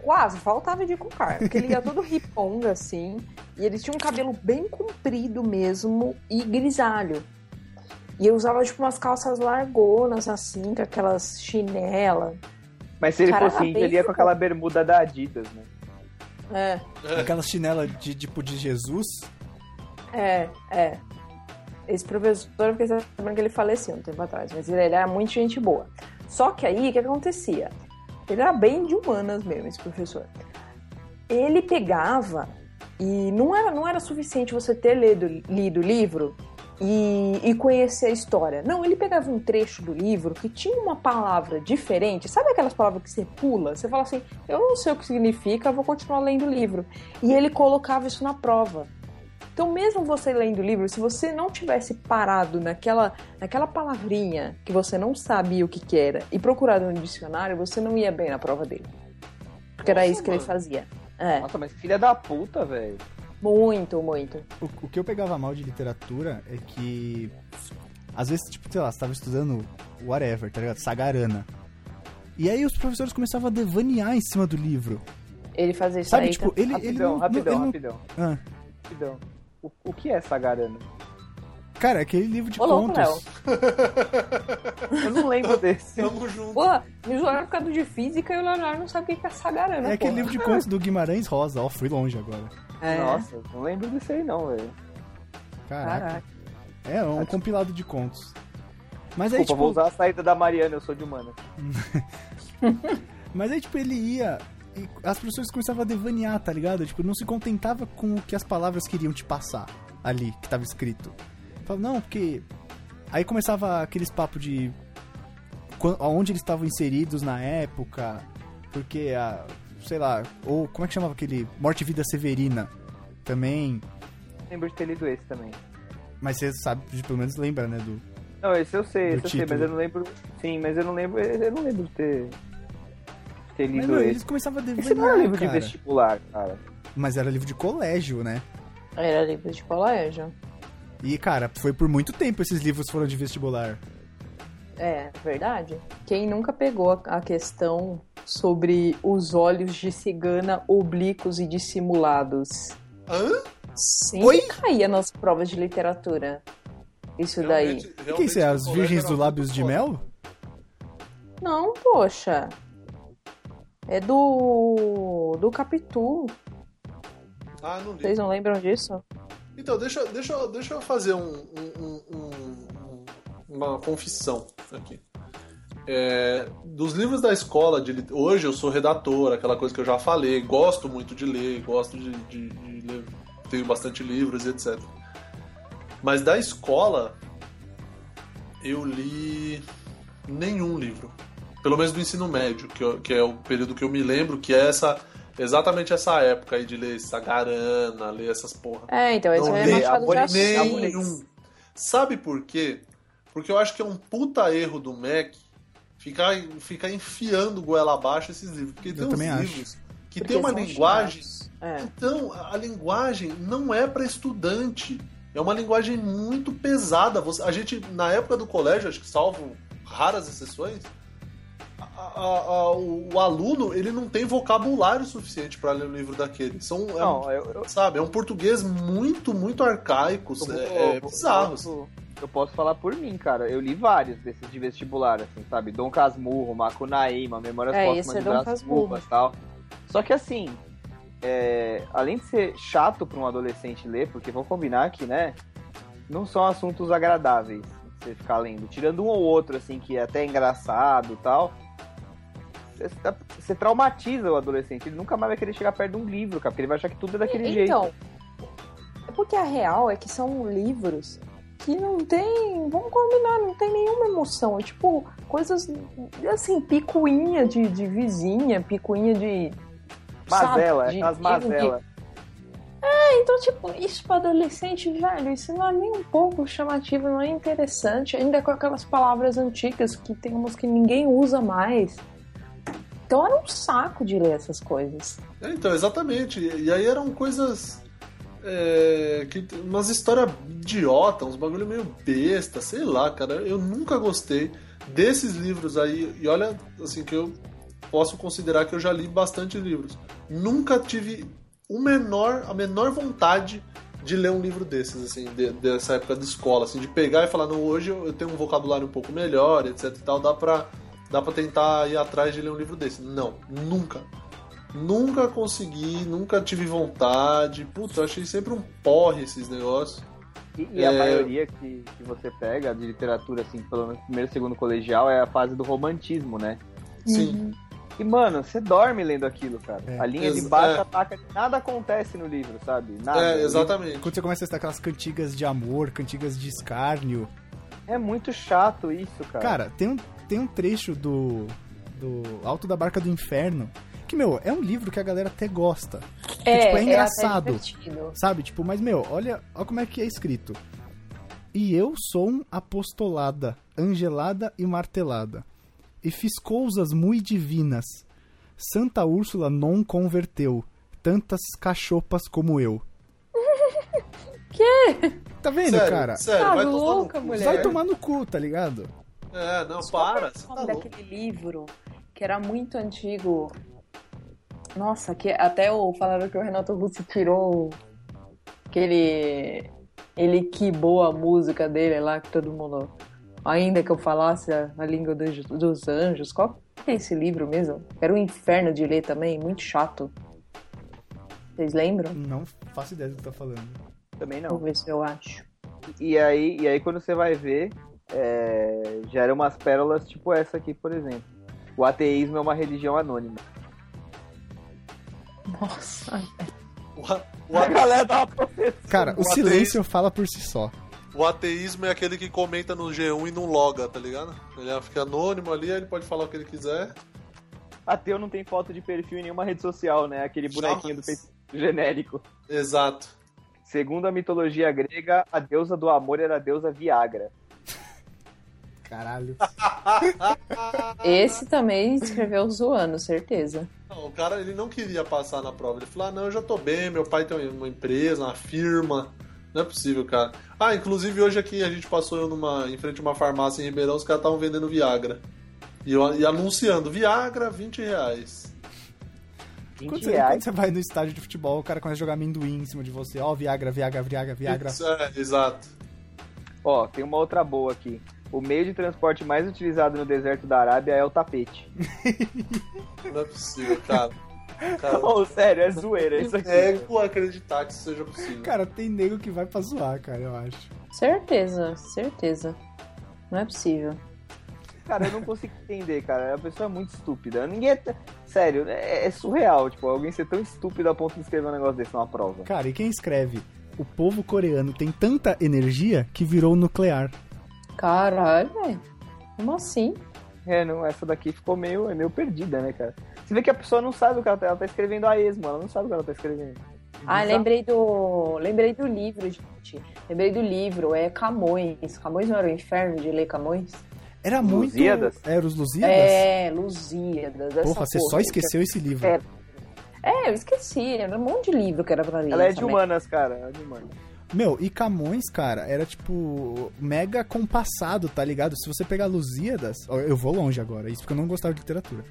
Quase, faltava de cocar. Porque ele ia todo riponga, assim. E ele tinha um cabelo bem comprido mesmo e grisalho. E eu usava, tipo, umas calças largonas, assim, com aquelas chinelas. Mas se ele Cara, fosse índio, ele ia com aquela bermuda da Adidas, né? É, Aquela chinela de tipo de Jesus? é, é. Esse professor, eu fiquei sabendo que ele faleceu um tempo atrás, mas ele era muito gente boa. Só que aí, o que acontecia? Ele era bem de humanas mesmo, esse professor. Ele pegava E não era, não era suficiente você ter lido, lido o livro e, e conhecer a história. Não, ele pegava um trecho do livro que tinha uma palavra diferente. Sabe aquelas palavras que você pula? Você fala assim, eu não sei o que significa, vou continuar lendo o livro. E ele colocava isso na prova. Então, mesmo você lendo o livro, se você não tivesse parado naquela, naquela palavrinha que você não sabia o que, que era e procurado no dicionário, você não ia bem na prova dele. Porque era Nossa, isso que ele mano. fazia. É, Nossa, mas filha da puta, velho. Muito, muito. O, o que eu pegava mal de literatura é que. Às vezes, tipo, sei lá, você tava estudando whatever, tá ligado? Sagarana. E aí os professores começavam a devanear em cima do livro. Ele fazia isso Sabe, aí. tipo, tá- ele. ele Rapidão, não- rapidão, ele não- rapidão, Ah, rapidão. O, o que é Sagarana? cara, aquele livro de Ô, louco, contos. Eu não lembro desse. Tamo junto. Porra, me zoaram por causa de física e o Leonardo não sabe o que é sagarana, É aquele livro de contos do Guimarães Rosa. Ó, fui longe agora. É. Nossa, não lembro desse aí não, velho. Caraca. Caraca. É um compilado de contos. Mas aí, Desculpa, tipo, vou usar a saída da Mariana, eu sou de humana. Mas aí, tipo, ele ia. E as pessoas começavam a devanear, tá ligado? Tipo, não se contentava com o que as palavras queriam te passar ali, que tava escrito. Falava, não, porque. Aí começava aqueles papos de. Onde eles estavam inseridos na época. Porque a. Sei lá. Ou como é que chamava aquele. Morte e Vida Severina. Também. Lembro de ter lido esse também. Mas você sabe, pelo menos lembra, né? Do, Não, esse eu sei, esse eu sei, mas eu não lembro. Sim, mas eu não lembro. Eu não lembro de ter. de ter Mas, lido meu, esse. eles começavam a Esse devanear. não um livro de cara. vestibular, cara. Mas era livro de colégio, né? Era livro de colégio. E, cara, foi por muito tempo esses livros foram de vestibular. É, verdade. Quem nunca pegou a- questão sobre os olhos de cigana oblíquos e dissimulados? Hã? Sempre Oi? caía nas provas de literatura. Isso daí. Realmente- O que é realmente isso? É as Virgens do Lábios de. Mel? Não, poxa. É do. do Capitu. Ah, não li. Vocês não lembram disso? Então, deixa, deixa, eu- deixa eu fazer um, um- um- um- uma confissão aqui. É, dos livros da escola, de, hoje eu sou redator, aquela coisa que eu já falei, gosto muito de ler, gosto de, de- de ler, tenho bastante livros e etc. Mas da escola, eu li nenhum livro. Pelo menos do ensino médio, que, eu- que é o período que eu me lembro, que é essa exatamente essa época aí de ler Sagarana, ler essas porra. É, então, esse é Machado de Assis. Nenhum. Sabe por quê? Porque eu acho que é um puta erro do Mac ficar, ficar enfiando goela abaixo esses livros. Porque Eu tem uns também acho. livros que Porque tem uma linguagem. É. Então, a linguagem não é para estudante. É uma linguagem muito pesada. A gente, na época do colégio, acho que salvo raras exceções, a- a- a- o, o aluno ele não tem vocabulário suficiente para ler um livro daquele. São, é um- Não, eu, eu, sabe, é um português muito, muito arcaico. eu É, é eu bizarro. Eu posso falar por mim, cara. Eu li vários desses de vestibular, assim, sabe? Dom Casmurro, Macunaíma, Memórias É, Póstumas é de Brás Casmurro. Cubas e tal. Só que assim, é, além de ser chato pra um adolescente ler, porque vamos combinar que, né, não são assuntos agradáveis você ficar lendo. Tirando um ou outro, assim, que é até engraçado e tal. Você, tá- você traumatiza o adolescente. Ele nunca mais vai querer chegar perto de um livro, cara, porque ele vai achar que tudo é daquele jeito. Então, é porque a real é que são livros que não tem, vamos combinar, não tem nenhuma emoção. É tipo coisas assim, picuinha de, de vizinha, picuinha de. Mazela, sabe, de aquelas livro que- mazelas. É, então, tipo, isso pra adolescente, velho, isso não é nem um pouco chamativo, não é interessante. Ainda com aquelas palavras antigas que tem umas que ninguém usa mais. Então era um saco de ler essas coisas. É, então, exatamente. E e aí eram coisas. É, que, umas histórias idiota, uns bagulho meio besta, sei lá, cara. Eu nunca gostei desses livros aí. E olha, assim, que eu posso considerar que eu já li bastante livros. Nunca tive o menor, a menor vontade de ler um livro desses, assim, de- dessa época de escola, assim, de pegar e falar, não, hoje eu tenho um vocabulário um pouco melhor, etc e tal, dá pra, dá pra tentar ir atrás de ler um livro desse. Não, nunca. Nunca consegui, nunca tive vontade. Puta, eu achei sempre um porre esses negócios. E, e a É. maioria que, que você pega de literatura, assim, pelo menos primeiro segundo colegial, é a fase do romantismo, né? Sim. E, mano, você dorme lendo aquilo, cara. É. A linha de baixo é. ataca. Nada acontece no livro, sabe? Nada. É, exatamente. Quando você começa a estar aquelas cantigas de amor, cantigas de escárnio. É muito chato isso, cara. Cara, tem um, tem um trecho do, do Alto da Barca do Inferno que, meu, é um livro que a galera até gosta. É, tipo, é até engraçado. divertido. Sabe? Tipo, mas, meu, olha, olha como é que é escrito. E eu sou um apostolada, angelada e martelada. E fiz coisas muito divinas. Santa Úrsula não converteu tantas cachopas como eu. Que? Tá vendo, sério, cara? sério, Tá vai louca, mulher. Vai tomar no cu, tá ligado? É, não, para. Você tá daquele livro que era muito antigo. Nossa, que até o falaram que o Renato Russo tirou aquele ele quibou a música dele lá que todo mundo ainda que eu falasse a, a língua dos, dos anjos. Qual que é esse livro mesmo? Era um inferno de ler também, muito chato. Vocês lembram? Não faço ideia do que tá falando. Também Vou não. ver se eu acho. E aí, e aí quando você vai ver, é, gera umas pérolas tipo essa aqui, por exemplo. O ateísmo é uma religião anônima. Nossa. O, a- o A ate- galera profecia. Cara, o O silêncio fala por si só. o ateísmo é aquele que comenta no G1 e não loga, tá ligado? Ele fica anônimo ali, aí ele pode falar o que ele quiser. Ateu não tem foto de perfil em nenhuma rede social, né? Aquele bonequinho do Jamais. Facebook genérico. Exato. Segundo a mitologia grega, a deusa do amor era a deusa Viagra. Caralho. Esse também escreveu zoando, certeza. Não, o cara ele não queria passar na prova. Ele falou: ah, não, eu já tô bem, meu pai tem uma empresa, uma firma. Não é possível, cara. Ah, inclusive hoje aqui a gente passou eu numa, em frente a uma farmácia em Ribeirão, os caras estavam vendendo Viagra. E, eu- e anunciando, Viagra, 20 reais. 20 Quando você, reais. quando você vai no estádio de futebol, o cara começa a jogar amendoim em cima de você. Ó, Viagra, Viagra, Viagra, Viagra. Isso, é, exato. Ó, tem uma outra boa aqui. O meio de transporte mais utilizado no deserto da Arábia é o tapete. Não é possível, cara. Cara, Ô, sério, é zoeira isso aqui. é acreditar que isso seja possível. Cara, tem nego que vai pra zoar, cara, eu acho. Certeza, certeza. Não é possível. Cara, eu não consigo entender, cara. A pessoa é muito estúpida. Ninguém é. Sério, é, é surreal, tipo, alguém ser tão estúpido a ponto de escrever um negócio desse numa prova. Cara, e quem escreve? O povo coreano tem tanta energia que virou nuclear. Caralho, velho. Como assim? É, não, essa daqui ficou meio, é meio perdida, né, cara? Você vê que a pessoa não sabe o que ela tá, ela tá escrevendo a esmo, ela não sabe o que ela tá escrevendo. Ah, lembrei do. Lembrei do livro, gente. Lembrei do livro, é Camões. Camões não era o inferno de ler Camões? Era muito. Lusíadas? Era os Lusíadas? É, Lusíadas. Porra, você só porra. esqueceu esse livro. É. É, eu esqueci. Era um monte de livro que era pra ler. Ela é de também. humanas, cara. Ela é de humanas. Meu, e Camões, cara, era tipo mega compassado, tá ligado? Se você pegar Lusíadas, eu vou longe agora, isso porque eu não gostava de literatura.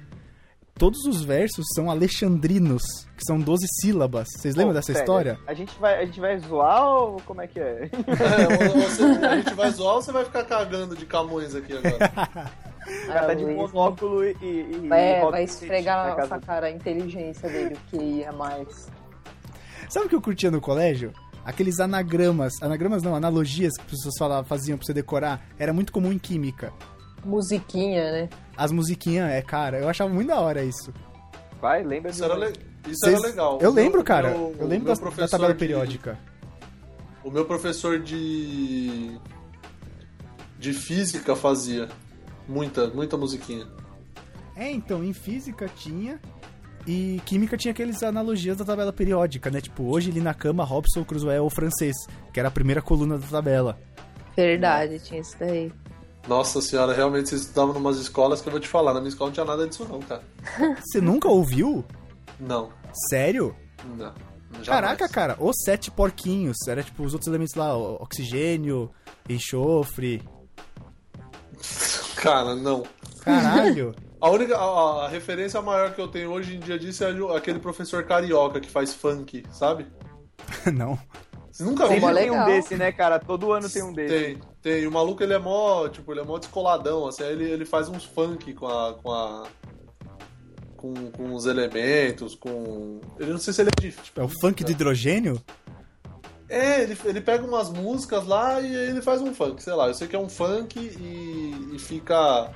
Todos os versos são alexandrinos, que são 12 sílabas. Vocês lembram Pô, dessa sério, história? A gente, vai, a gente vai zoar ou como é que é? É, você- a gente vai zoar ou você vai ficar cagando de Camões aqui agora? O cara tá de monóculo e. e e- É, e vai esfregar na nossa cara a inteligência dele, o que ia mais. Sabe o que eu curtia no colégio? Aqueles anagramas, anagramas não, analogias que as pessoas falavam, faziam pra você decorar, era muito comum em química. Musiquinha, né? As musiquinhas, é, cara, eu achava muito da hora isso. Vai, lembra Isso de era, le- isso Vocês- era legal. Eu meu- lembro, o cara, meu- eu lembro meu da, da tabela de- periódica. O meu professor de. de física fazia. Muita, muita musiquinha. É, então, em física tinha. E química tinha aqueles analogias da tabela periódica, né? Tipo, hoje ali na cama, Robson Crusoe o francês, que era a primeira coluna da tabela. Verdade, tinha isso daí. Nossa senhora, realmente vocês estudavam em umas escolas que eu vou te falar. Na minha escola não tinha nada disso, não, cara. Você nunca ouviu? Não, Sério? não. jamais. Caraca, cara, os sete porquinhos. Era tipo os outros elementos lá, oxigênio, enxofre. Cara, não. Caralho. A única. A, a referência maior que eu tenho hoje em dia disso é aquele professor carioca que faz funk, sabe? Não. Vocês nunca viram? Tem um desse, né, cara? Todo ano tem um desse. Tem, tem. E o maluco, ele é mó, tipo, ele é mó descoladão, assim, ele, ele faz uns funk com a... com a... Com, com os elementos, com... Ele não sei se ele é de... Tipo, É o funk do hidrogênio? É, ele, ele pega umas músicas lá e ele faz um funk, sei lá. Eu sei que é um funk e, e fica...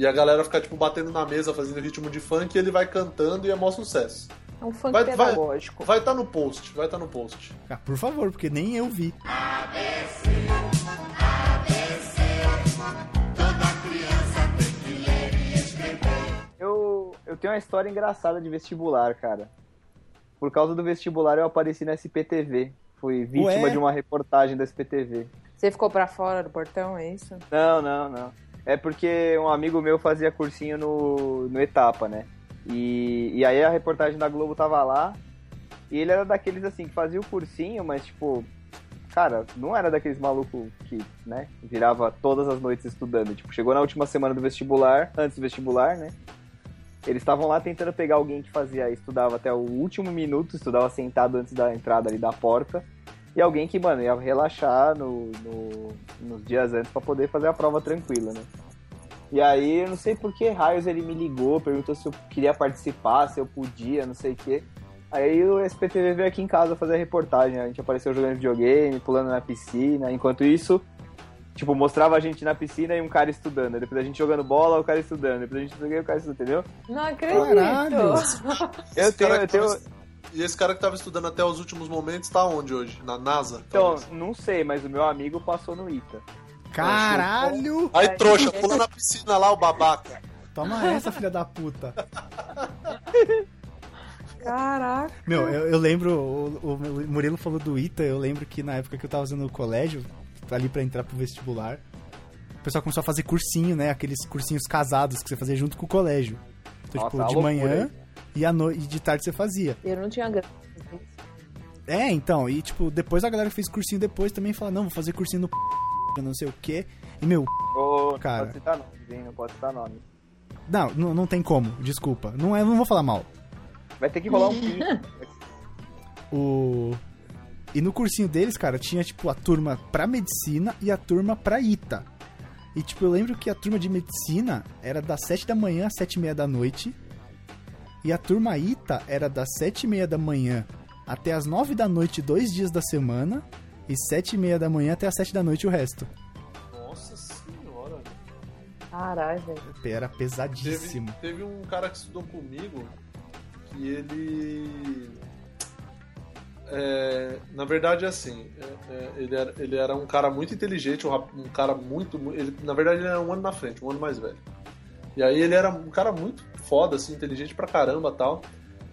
E a galera fica, tipo, batendo na mesa, fazendo ritmo de funk, e ele vai cantando e é maior sucesso. É um funk Vai- vai- pedagógico. Vai estar no post, vai estar no post. Ah, por favor, porque nem eu vi. Eu, eu tenho uma história engraçada de vestibular, cara. Por causa do vestibular eu apareci na SPTV. Fui vítima Ué? de uma reportagem da SPTV. Você ficou pra fora do portão, é isso? Não, não, não. É porque um amigo meu fazia cursinho no, no Etapa, né? E, e aí a reportagem da Globo tava lá. E ele era daqueles assim que fazia o cursinho, mas tipo. Cara, não era daqueles malucos que, né, virava todas as noites estudando. Tipo, chegou na última semana do vestibular, antes do vestibular, né? Eles estavam lá tentando pegar alguém que fazia, estudava até o último minuto, estudava sentado antes da entrada ali da porta. E alguém que, mano, ia relaxar no, no- nos dias antes pra poder fazer a prova tranquila, né? E aí, eu não sei por que raios ele me ligou, perguntou se eu queria participar, se eu podia, não sei o quê. Aí o SPTV veio aqui em casa fazer a reportagem, a gente apareceu jogando videogame, pulando na piscina. Enquanto isso, tipo, mostrava a gente na piscina e um cara estudando. Depois a gente jogando bola, o cara estudando. Depois a gente jogando, o cara estudando, entendeu? Não acredito. Caralho. Eu tenho, cara eu tenho... E esse cara que tava estudando até os últimos momentos tá onde hoje? Na NASA? Então, talvez? não sei, mas o meu amigo passou no ITA. Caralho! Aí, trouxa, pula na piscina lá, o babaca. Toma essa, filha da puta. Caraca. Meu, eu, eu lembro, o, o Murilo falou do ITA, eu lembro que na época que eu tava fazendo o colégio, ali pra entrar pro vestibular, o pessoal começou a fazer cursinho, né? Aqueles cursinhos casados que você fazia junto com o colégio. Então, Nossa, tipo, de loucura, manhã hein? E, à no... e de tarde você fazia. Eu não tinha grana. É, então, e tipo, depois a galera que fez cursinho depois também fala, não, vou fazer cursinho no p... eu não sei o quê. E, meu, Ô, Cara. Não pode citar hein? Não pode citar nomes. não, não, não tem como, desculpa. Não, é, não vou falar mal. Vai ter que rolar um. O... E no cursinho deles, cara, tinha, tipo, a turma pra medicina e a turma pra ITA. E, tipo, eu lembro que a turma de medicina era das 7 da manhã às 7 e meia da noite. E a turma ITA era das 7 e meia da manhã até as 9 da noite, dois dias da semana. E 7 e meia da manhã até as 7 da noite o resto. Nossa senhora. Caralho, velho. Era Teve, pesadíssimo. teve um cara que estudou comigo que ele. é, na verdade, assim, é, é, ele, era, ele era um cara muito inteligente, um, um cara muito. mu- Ele, na verdade, ele era um ano na frente, um ano mais velho. E aí ele era um cara muito foda, assim, inteligente pra caramba tal.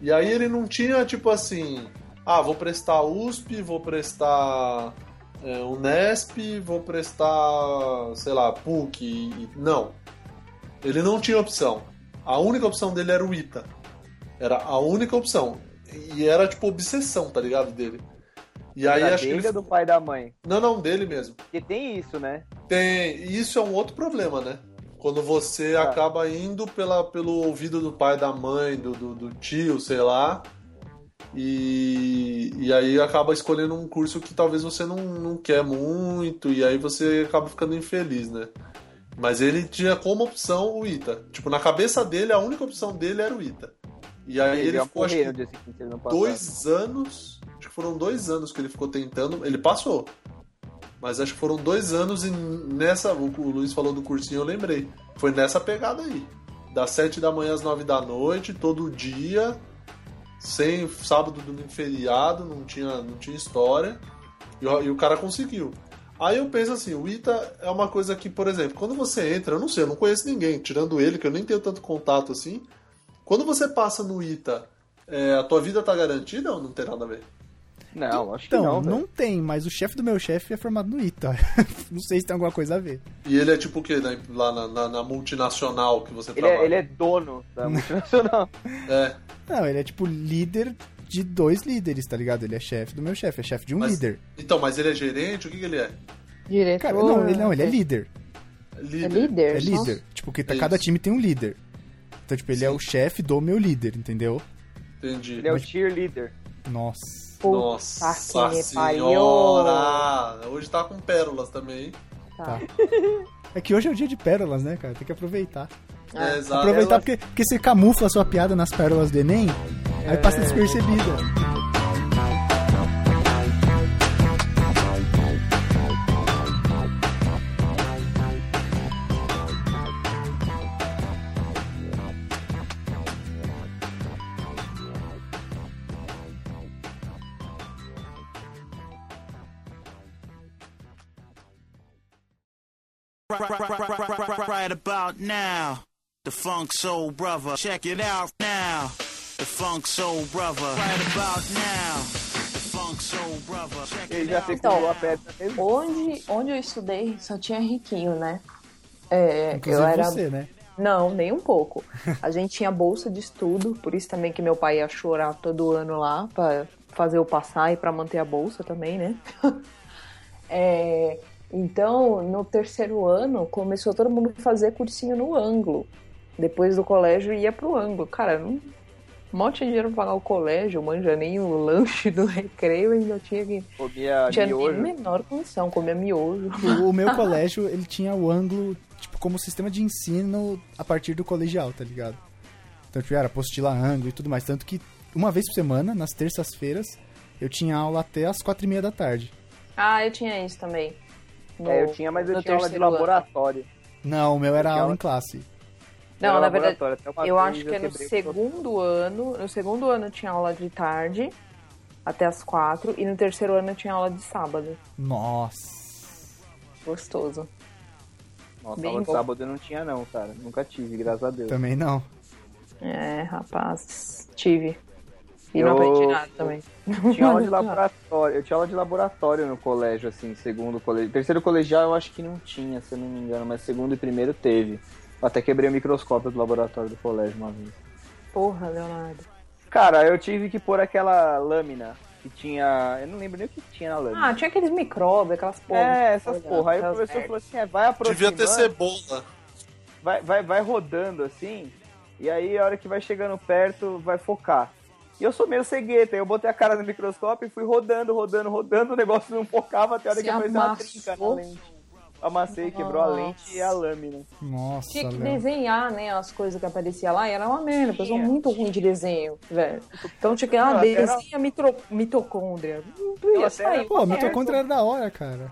E aí ele não tinha, tipo assim, ah, vou prestar USP, vou prestar é, Unesp, vou prestar, sei lá, PUC. e- não. Ele não tinha opção. A única opção dele era o ITA. Era a única opção. E era, tipo, obsessão, tá ligado? Dele. E aí Era acho que dele ele... ou do pai da mãe? Não, não, dele mesmo. Porque tem isso, né? Tem. E isso é um outro problema, né? Quando você Ah. acaba indo pela, pelo ouvido do pai, da mãe, do, do, do tio, sei lá. E, e aí acaba escolhendo um curso que talvez você não, não quer muito, e aí você acaba ficando infeliz, né? Mas ele tinha como opção o ITA. Tipo, na cabeça dele, a única opção dele era o ITA. E aí ele, ia ficou, acho que, ele passasse. dois anos. Acho que foram dois anos que ele ficou tentando. Ele passou. Mas acho que foram dois anos e nessa. O Luiz falou do cursinho, eu lembrei. Foi nessa pegada aí. Das sete da manhã às nove da noite, todo dia. Sem sábado, domingo, feriado, não tinha, não tinha história. E, o- e o cara conseguiu. Aí eu penso assim, o ITA é uma coisa que, por exemplo, quando você entra, eu não sei, eu não conheço ninguém, tirando ele, que eu nem tenho tanto contato assim. Quando você passa no ITA, é, a tua vida tá garantida ou não tem nada a ver? Não, acho que Então, não, não, velho. tem, mas o chefe do meu chefe é formado no ITA. não sei se tem alguma coisa a ver. E ele é tipo o quê? né? Lá na, na- na multinacional que você Ele trabalha? é, ele é dono da multinacional. É. Não, ele é tipo líder de dois líderes, tá ligado? Ele é chefe do meu chefe, é chefe de um Mas- líder. Então, mas ele é gerente? O que, que ele é? Diretor. Cara, não, ele, não, ele é líder. Líder. É líder? É líder. Nossa. Tipo, que É cada isso. time tem um líder. Então, tipo, ele é Sim. o chefe do meu líder, entendeu? Entendi. Ele é o cheerleader. Nossa. Nossa que senhora! Hoje tá com pérolas também, hein? Tá. É que hoje é o dia de pérolas, né, cara? Tem que aproveitar. É, aproveitar porque, porque você camufla a sua piada nas pérolas do Enem, aí passa despercebida. Right about now, the Funk Soul Brother. Check it out now, the Funk Soul Brother. Right about now, the Funk Soul Brother. Check Ele it já Então, a pedra mesmo. Onde, onde eu estudei só tinha riquinho, né? É, Inclusive eu era. você, né? Não, nem um pouco. A gente tinha bolsa de estudo, por isso também que meu pai ia chorar todo ano lá pra fazer eu passar e pra manter a bolsa também, né? É, então, no terceiro ano, começou todo mundo a fazer cursinho no ângulo. Depois do colégio, ia pro ângulo. Cara, não, mal tinha dinheiro pra pagar o colégio, manja nem o lanche do recreio, ainda tinha que. Comia tinha nem a miojo. menor condição, comia miojo. O, o meu colégio, ele tinha o ângulo, tipo, como sistema de ensino a partir do colegial, tá ligado? Então, tipo, era apostila ângulo e tudo mais. Tanto que uma vez por semana, nas terças-feiras, eu tinha aula até as quatro e meia da tarde. Ah, eu tinha isso também. No- É, eu tinha, mas eu tinha aula de terceiro ano. laboratório. Não, o meu era aula em classe. Não, Era na verdade, laboratório. Eu acho que é no segundo ano. No segundo ano tinha aula de tarde, até as quatro, e no terceiro ano tinha aula de sábado. Nossa. Gostoso. Nossa, Bem aula de sábado eu não tinha não, cara. Nunca tive, graças a Deus. Também não. É, rapaz, tive. E Eu- não aprendi nada também. Tinha aula de laboratório. Eu tinha aula de laboratório no colégio, assim, segundo colégio. Terceiro colegial eu acho que não tinha, se eu não me engano, mas segundo e primeiro teve. Eu até quebrei o microscópio do laboratório do colégio uma vez. Porra, Leonardo. Cara, eu tive que pôr aquela lâmina que tinha. Eu não lembro nem o que tinha na lâmina. Ah, tinha aqueles micróbios, aquelas porra. é, essas porra. Aí o professor merda. falou assim: é, vai aproximando. Devia ter cebola. vai, vai, vai rodando assim, e aí a hora que vai chegando perto, vai focar. E eu sou meio cegueta, eu botei a cara no microscópio e fui rodando, rodando, rodando, o negócio não focava até a hora Se que apareceu uma trinca na lente. Amassei, quebrou a lente e a lâmina. Nossa, Tinha que Léo. desenhar, né, as coisas que apareciam lá, e era uma merda, pessoa Tinha. muito ruim de desenho, velho. Então tinha que, ah, Não, era- desenha mitro- mitocôndria. Não ia sair. era- Pô, mitocôndria era da hora, cara.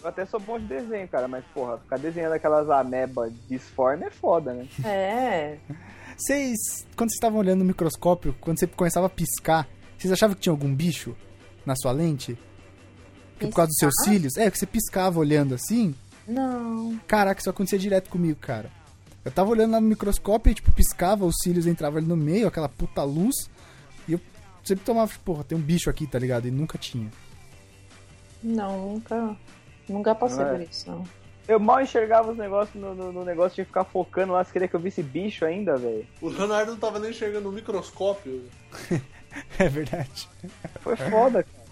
Eu até sou bom de desenho, cara, mas porra, ficar desenhando aquelas ameba disforme é foda, né? É, Vocês, quando vocês estavam olhando no microscópio, quando você começava a piscar, vocês achavam que tinha algum bicho na sua lente? Que por causa dos seus cílios? É, que você piscava olhando assim. não. Caraca, isso acontecia direto comigo, cara. Eu tava olhando lá no microscópio e, tipo, piscava, os cílios entravam ali no meio, aquela puta luz. E eu sempre tomava, tipo, porra, tem um bicho aqui, tá ligado? E nunca tinha. Não, nunca. Nunca passei é? por isso, não. Eu mal enxergava os negócios no, no, no negócio de ficar focando lá, você queria que eu visse bicho ainda, velho. O Leonardo não tava nem enxergando no microscópio. É verdade. Foi foda, cara.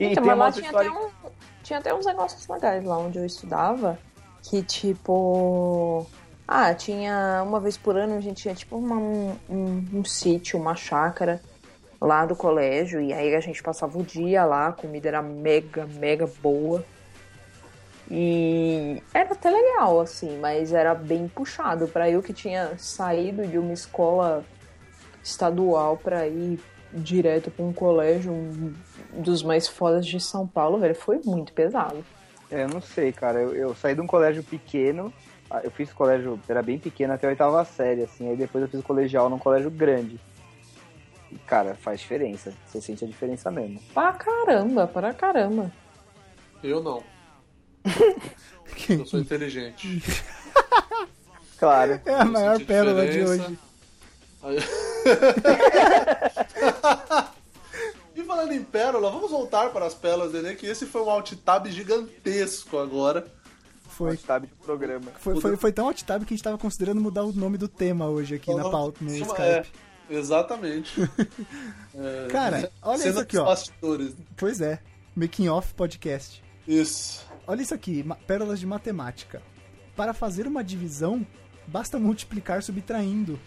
E Então, mas lá tinha história. até, um, tinha até uns negócios legais lá onde eu estudava, que tipo. Ah, tinha. Uma vez por ano a gente tinha tipo uma- um, um, um sítio, uma chácara lá do colégio, e aí a gente passava o dia lá, a comida era mega, mega boa. E era até legal, assim, mas era bem puxado. Pra eu que tinha saído de uma escola estadual pra ir direto pra um colégio um dos mais fodas de São Paulo, velho, foi muito pesado. É, eu não sei, cara. Eu, eu saí de um colégio pequeno. ah, Eu fiz colégio, era bem pequeno até a oitava série, assim. Aí depois eu fiz colegial num colégio grande. E, cara, faz diferença. Você sente a diferença mesmo. Pra caramba, para caramba. Eu não. Eu sou inteligente. Claro. É a maior pérola de diferença. hoje. Aí- e falando em pérola, vamos voltar para as pérolas dele, que esse foi um alt tab gigantesco agora. Foi, Sabe do programa. foi, foi, foi tão alt-tab que a gente tava considerando mudar o nome do tema hoje aqui na pauta, no Chama- Skype. é, exatamente. É, Cara, olha isso aqui, ó. bastidores. Pois é, Making Off Podcast. Isso. Olha isso aqui, pérolas de matemática. Para fazer uma divisão, basta multiplicar subtraindo.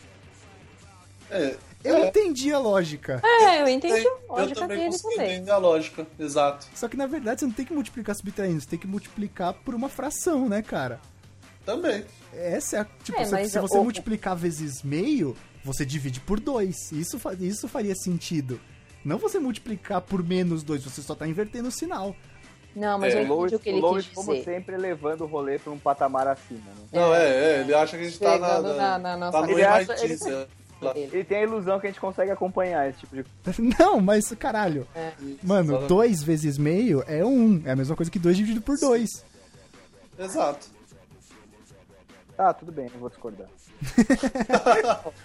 É, Eu entendi a lógica. É, eu entendi tem- a lógica eu também dele consegui também. entender a lógica, exato. Só que na verdade você não tem que multiplicar subtraindo, você tem que multiplicar por uma fração, né, cara? Também. Essa é a. Tipo, É, se- se você o- multiplicar vezes meio, você divide por dois. Isso, isso faria sentido. Não você multiplicar por menos dois, você só tá invertendo o sinal. Não, mas É, eu O entendi o que ele Lois, quis como dizer. sempre, levando o rolê pra um patamar acima, né? Não, é, é, ele acha que a gente tá na, na, na- na tá nossa no Ele acha- ele- lá. Ele. Tem a ilusão que a gente consegue acompanhar esse tipo de Não, mas caralho. É. Mano, Exatamente. dois vezes meio é um. É a mesma coisa que dois dividido por dois. Exato. Tá, tudo bem, não vou discordar.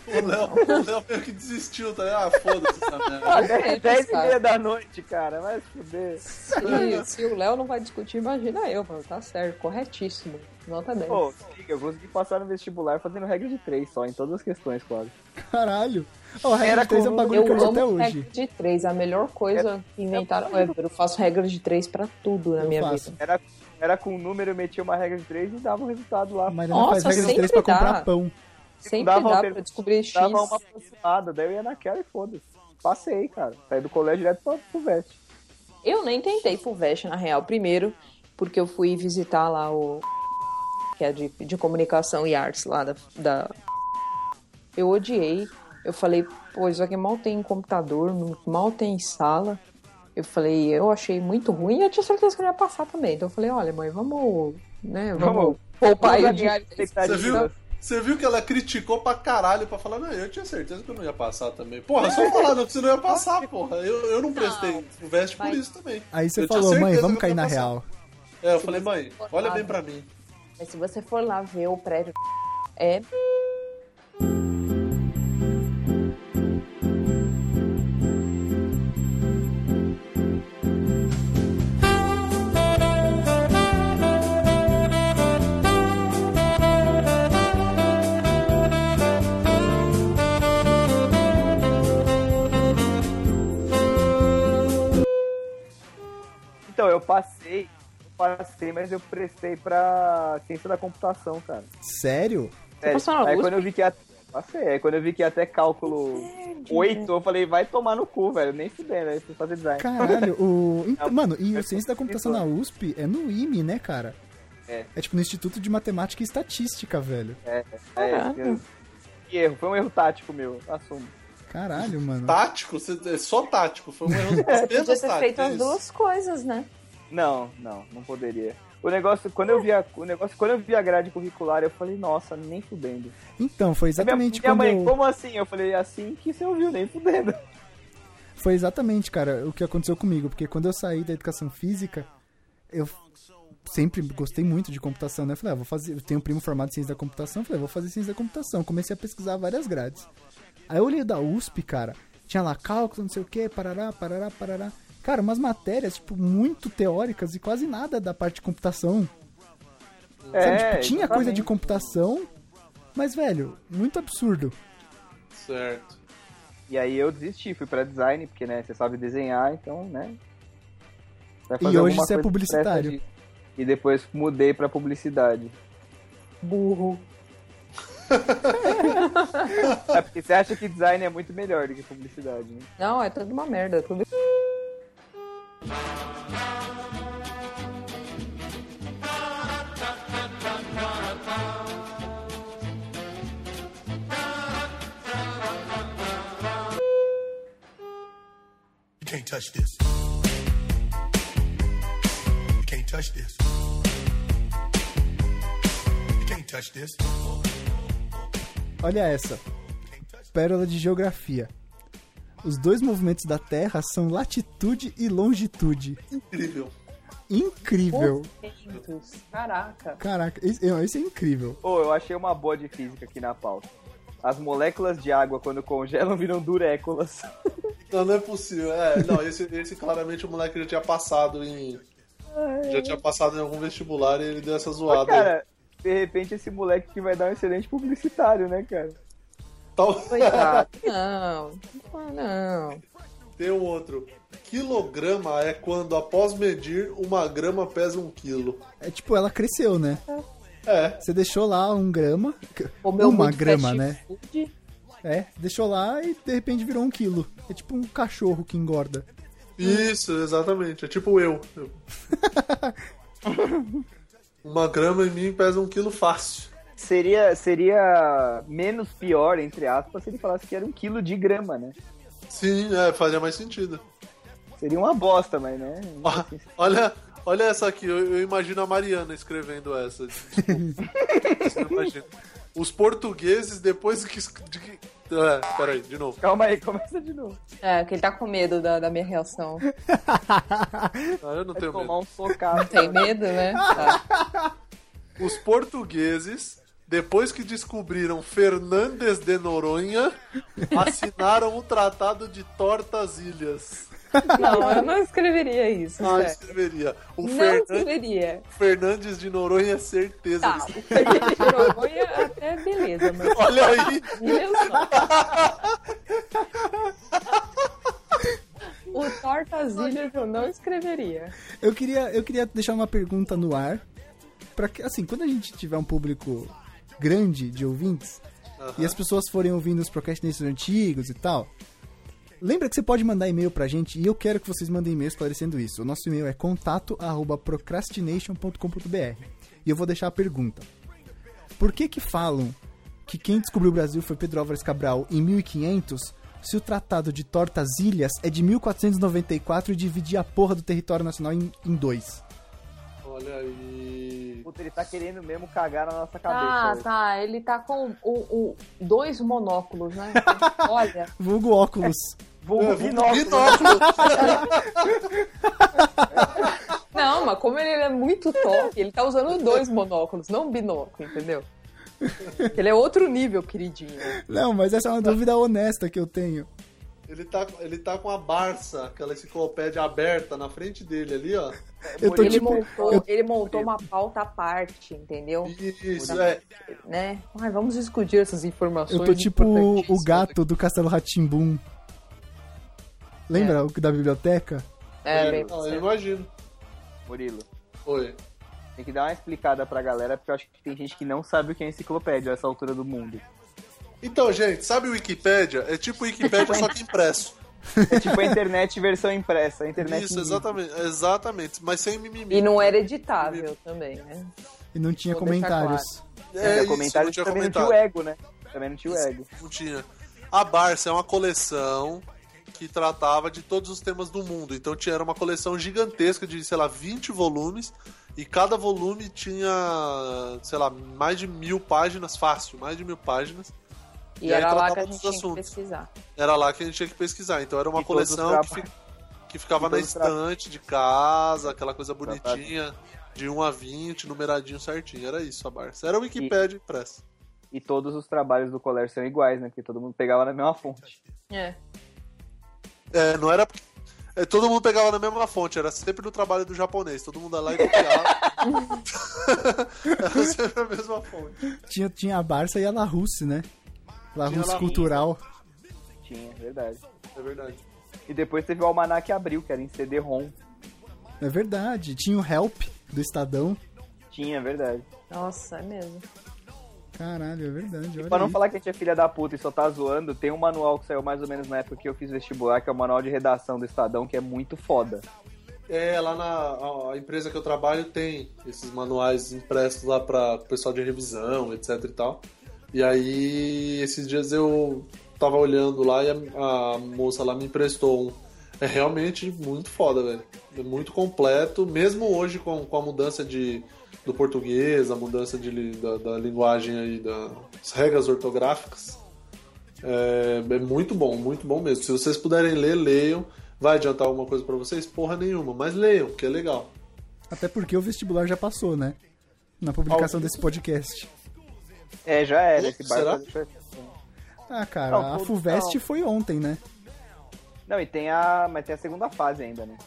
O Léo, o Léo meio que desistiu, tá? Ah, foda-se essa merda. Ah, é, 10 e cara. meia da noite, cara, vai se fuder. Se, se o Léo não vai discutir, imagina eu, mano. Tá certo, corretíssimo. Nota 10. Pô, liga, eu consegui passar no vestibular fazendo regra de 3 só, em todas as questões, quase. Caralho. A regra Era de 3 é um bagulho eu que eu uso amo até hoje. regra de três, a melhor coisa que inventaram ever. Eu faço regra de três pra tudo na Eu minha faço. vida. Era, era com um número, eu metia uma regra de 3 e dava um resultado lá. A Mariana faz regra de 3 pra sempre dá. comprar pão. Sempre dava dá pra descobrir X. Dava uma aproximada, daí eu ia naquela e foda-se. Passei, cara. Saí do colégio direto pra, pro veste. Eu nem tentei Fulvestre, na real. Primeiro, porque eu fui visitar lá o... Que é de, de comunicação e artes lá da, da... Eu odiei. Eu falei, pô, isso aqui mal tem computador, mal tem sala. Eu falei, eu achei muito ruim e eu tinha certeza que eu ia passar também. Então eu falei, olha, mãe, vamos... Né, vamos, poupar aí o Vamos dinheiro. alinhar expectativas. Você viu? Você viu que ela criticou pra caralho pra falar, não, eu tinha certeza que eu não ia passar também. Porra, só falando que você não ia passar, porra. Eu, eu não prestei o veste por isso também. Aí você Eu falou, mãe, vamos cair na passar. real. É, eu falei, mãe, olha lá, bem pra mim. Mas se você for lá ver o prédio, é Então, eu passei, eu passei, mas eu prestei pra ciência da computação, cara. Sério? Sério. passou na Aí USP? quando eu vi que ia. Passei, aí quando eu vi que ia até cálculo 8, eu falei, vai tomar no cu, velho. Nem fudendo, aí fui fazer design. Caralho, o. Então, mano, e é o Ciência da Computação na USP é no IME, né, cara? É. É tipo no Instituto de Matemática e Estatística, velho. É, Caraca. eu- que erro, foi um erro tático meu, assumo. Caralho, mano. Tático, é só tático. Foi um erro Você apenas podia ter tático. feito é as duas coisas, né? Não, não, não poderia. O negócio, quando eu vi a, o negócio, quando eu vi a grade curricular, eu falei, nossa, nem fudendo. Então, foi Minha, exatamente minha quando. mãe, como assim? Eu falei, assim que você ouviu, nem fudendo. Foi exatamente, cara, o que aconteceu comigo. Porque quando eu saí da educação física, eu sempre gostei muito de computação, né? Eu falei, ah, vou fazer. Eu tenho um primo formado em ciência da computação, eu falei, vou fazer ciência da computação. Comecei a pesquisar várias grades. Aí eu olhei da USP, cara, tinha lá cálculo, não sei o que, parará, parará, parará. Cara, umas matérias, tipo, muito teóricas e quase nada da parte de computação. Sabe, tipo, tinha coisa de É, computação, mas, velho, muito absurdo. Certo. E aí eu desisti, fui pra design, porque, né, você sabe desenhar, então, né. E hoje você é publicitário. de- E depois mudei pra publicidade. Burro. É porque você acha que design é muito melhor do que publicidade, né? Não, é tudo uma merda. é Tudo... You can't touch this. You can't touch this. You can't touch this. Olha essa. Pérola de geografia. Os dois movimentos da Terra são latitude e longitude. Incrível. Incrível. Movimentos. Caraca. Caraca, esse, é incrível. Pô, eu achei uma boa de física aqui na pauta. As moléculas de água, quando congelam, viram duréculas. Não, não é possível. É, não, esse, esse claramente o moleque já tinha passado em. Já tinha passado em algum vestibular e ele deu essa Mas, zoada. aí. cara, de repente esse moleque que vai dar um excelente publicitário, né, cara? Tal- Coitado. Não. Não. Tem um outro. Quilograma é quando, após medir, uma grama pesa um quilo. É tipo, ela cresceu, né? É, Você deixou lá um grama. Comeu uma grama, né? food. É, deixou lá e de repente virou um quilo. É tipo um cachorro que engorda. isso, exatamente. É tipo eu. Uma grama em mim pesa um quilo fácil. Seria, seria menos pior, entre aspas, se ele falasse que era um quilo de grama, né? Sim, é, fazia mais sentido. Seria uma bosta, mas, né? Olha, olha essa aqui, eu, eu imagino a Mariana escrevendo essa. Tipo. Os portugueses, depois que. de É, peraí, de novo. Calma aí, começa de novo. É, que ele tá com medo da, da minha reação. Ah, eu não Vai tenho tomar medo. um socado. Tem medo, né? Tá. Os portugueses, depois que descobriram Fernandes de Noronha, assinaram o Tratado de Tortas Ilhas. Não, eu não escreveria isso. Sério. escreveria. O Não Fernan- escreveria. Fernandes de Noronha, certeza. Tá, o Fernando de Noronha até beleza, mas Olha aí, não. O Tortas Ilhas eu não escreveria. Eu queria, eu queria deixar uma pergunta no ar. Pra que, assim, quando a gente tiver um público grande de ouvintes e as pessoas forem ouvindo os procrastinators antigos e tal, lembra que você pode mandar e-mail pra gente e eu quero que vocês mandem e-mail esclarecendo isso. O nosso e-mail é contato@procrastination.com.br. E eu vou deixar a pergunta. Por que que falam que quem descobriu o Brasil foi Pedro Álvares Cabral em 1500, se o Tratado de Tortas-Ilhas é de 1494 e dividia a porra do território nacional em, em dois? olha aí. Puta, ele tá querendo mesmo cagar na nossa cabeça. hoje. tá. Ele tá com o, o- dois monóculos, né? Olha. Vulgo óculos. Vulgo É, binóculo. binóculo. Não, mas como ele é muito top, ele tá usando dois monóculos, não um binóculo, entendeu? Ele é outro nível, queridinho. Não, mas essa é uma dúvida honesta que eu tenho. Ele tá, ele tá com a Barça, aquela enciclopédia aberta na frente dele ali, ó. Eu tô Ele tipo. montou, eu- ele montou uma pauta à parte, entendeu? Isso, é. Né? Ai, vamos discutir essas informações. Eu tô tipo o gato do Castelo Ratimbum. Lembra o da biblioteca? É, bem, Não, eu imagino. Murilo, Oi. tem que dar uma explicada pra galera, porque eu acho que tem gente que não sabe o que é enciclopédia a essa altura do mundo. Então, gente, sabe o Wikipédia? É tipo Wikipédia, só que impresso. É tipo a internet versão impressa, a internet Isso, exatamente, exatamente, mas sem mimimi. E não era editável também, né? E não tinha Vou comentários. É, É, isso, comentário não tinha também comentário. não tinha o ego, né? Também não tinha o ego. Não tinha. A Barça é uma coleção que tratava de todos os temas do mundo. Então tinha era uma coleção gigantesca de, sei lá, 20 volumes. E cada volume tinha, sei lá, mais de mil páginas, fácil, mais de mil páginas. E, E aí era lá que a gente tinha que assuntos. pesquisar. Era lá que a gente tinha que pesquisar. Então era uma E coleção que, fi- que ficava na estante de casa, aquela coisa bonitinha, de 1 a 20, numeradinho certinho. Era isso a Barça. Era o Wikipédia impresso. E todos os trabalhos do colégio são iguais, né? Porque todo mundo pegava na mesma fonte. É. É, não era. é, todo mundo pegava na mesma fonte, era sempre no trabalho do japonês. Todo mundo ia lá e copiava. era sempre a mesma fonte. Tinha, tinha a Barça e a La Russe, né? La Tinha Russe La Cultural. Tinha, verdade. É verdade. E depois teve o Almanac Abril, que era em CD-ROM. É verdade. Tinha o Help do Estadão. Tinha, verdade. Nossa, é mesmo. Caralho, é verdade. Olha Pra não aí. falar que a gente é filha da puta e só tá zoando, tem um manual que saiu mais ou menos na época que eu fiz vestibular, que é o manual de redação do Estadão, que é muito foda. É, lá na empresa que eu trabalho tem esses manuais impressos lá para o pessoal de revisão, etc e tal. E aí, esses dias eu tava olhando lá e a, a moça lá me emprestou um. É realmente muito foda, velho. É muito completo, mesmo hoje com, com a mudança de, do português, a mudança de, da, da linguagem aí, das regras ortográficas. É, é muito bom, muito bom mesmo. Se vocês puderem ler, leiam. Vai adiantar alguma coisa pra vocês? Porra nenhuma, mas leiam, porque é legal. Até porque o vestibular já passou, né? Na publicação desse podcast. É, já era. Esse Será? barco... Ah, cara, Não, a FUVEST não. foi ontem, né? Não, e tem a. Mas tem a segunda fase ainda, né?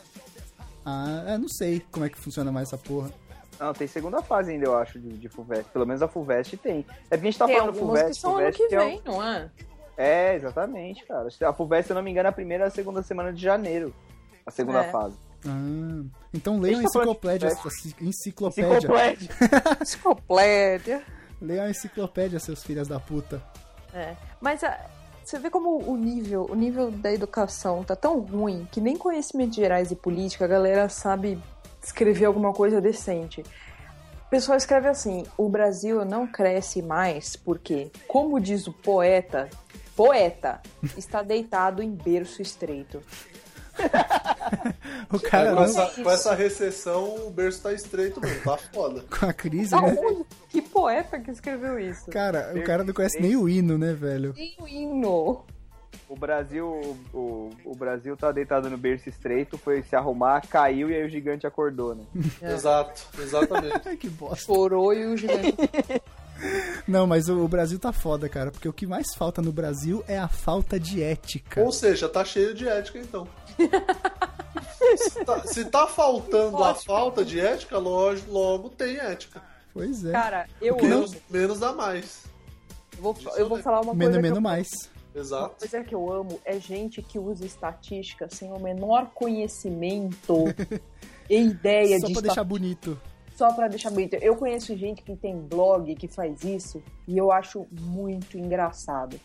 Ah, é, não sei como é que funciona mais essa porra. Não, tem segunda fase ainda, eu acho, de, de FUVEST. Pelo menos a FUVEST tem. É porque a gente tá Tem falando algumas FUVEST, que são ano FUVEST que um- vem, não é? É, exatamente, cara. A FUVEST, se eu não me engano, é a primeira e a segunda semana de janeiro. A segunda É. fase. Ah, então leiam a de enciclopédia. Enciclopédia. Enciclopédia. Enciclopédia. Leiam a enciclopédia, seus filhos da puta. É. Mas ah, você vê como o nível, o nível da educação tá tão ruim que nem conhecimentos gerais e política a galera sabe escrever alguma coisa decente. O pessoal escreve assim: o Brasil não cresce mais porque, como diz o poeta, poeta está deitado em berço estreito. O cara com, essa, isso. com essa recessão, o berço tá estreito mesmo, tá foda. com a crise, Da né? Que poeta que escreveu isso? Cara, o cara não conhece nem o hino, né, velho? Tem o hino. O Brasil, o, o Brasil tá deitado no berço estreito, foi se arrumar, caiu e aí o gigante acordou, né? É. Exato, exatamente. Ai, que bosta. Chorou e o gigante. Não, mas o, Brasil tá foda, cara, porque o que mais falta no Brasil é a falta de ética. Ou seja, tá cheio de ética então. se, tá, se tá faltando a falta de ética, logo, logo tem ética. Pois é. Cara, eu Menos, amo. menos dá mais. Eu vou, eu vou falar uma coisa. menos, menos eu- mais. Uma Exato. coisa que eu amo é gente que usa estatística sem o menor conhecimento e ideia Só de pra deixar bonito. só pra deixar bonito. Eu conheço gente que tem blog que faz isso e eu acho muito engraçado.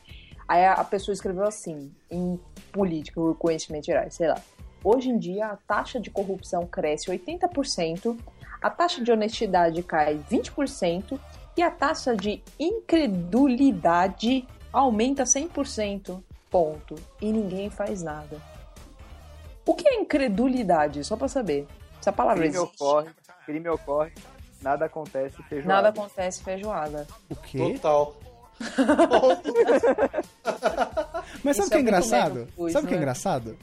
Aí a pessoa escreveu assim, em política conhecimento gerais, sei lá. Hoje em dia a taxa de corrupção cresce 80%, a taxa de honestidade cai 20% e a taxa de incredulidade aumenta 100%. Ponto. E ninguém faz nada. O que é incredulidade? Só pra saber. Essa palavra Crime existe. ocorre, crime ocorre, nada acontece, feijoada. Nada acontece feijoada. O quê? Total. Mas sabe Isso o que é é muito engraçado? coisa, sabe o que é né? engraçado?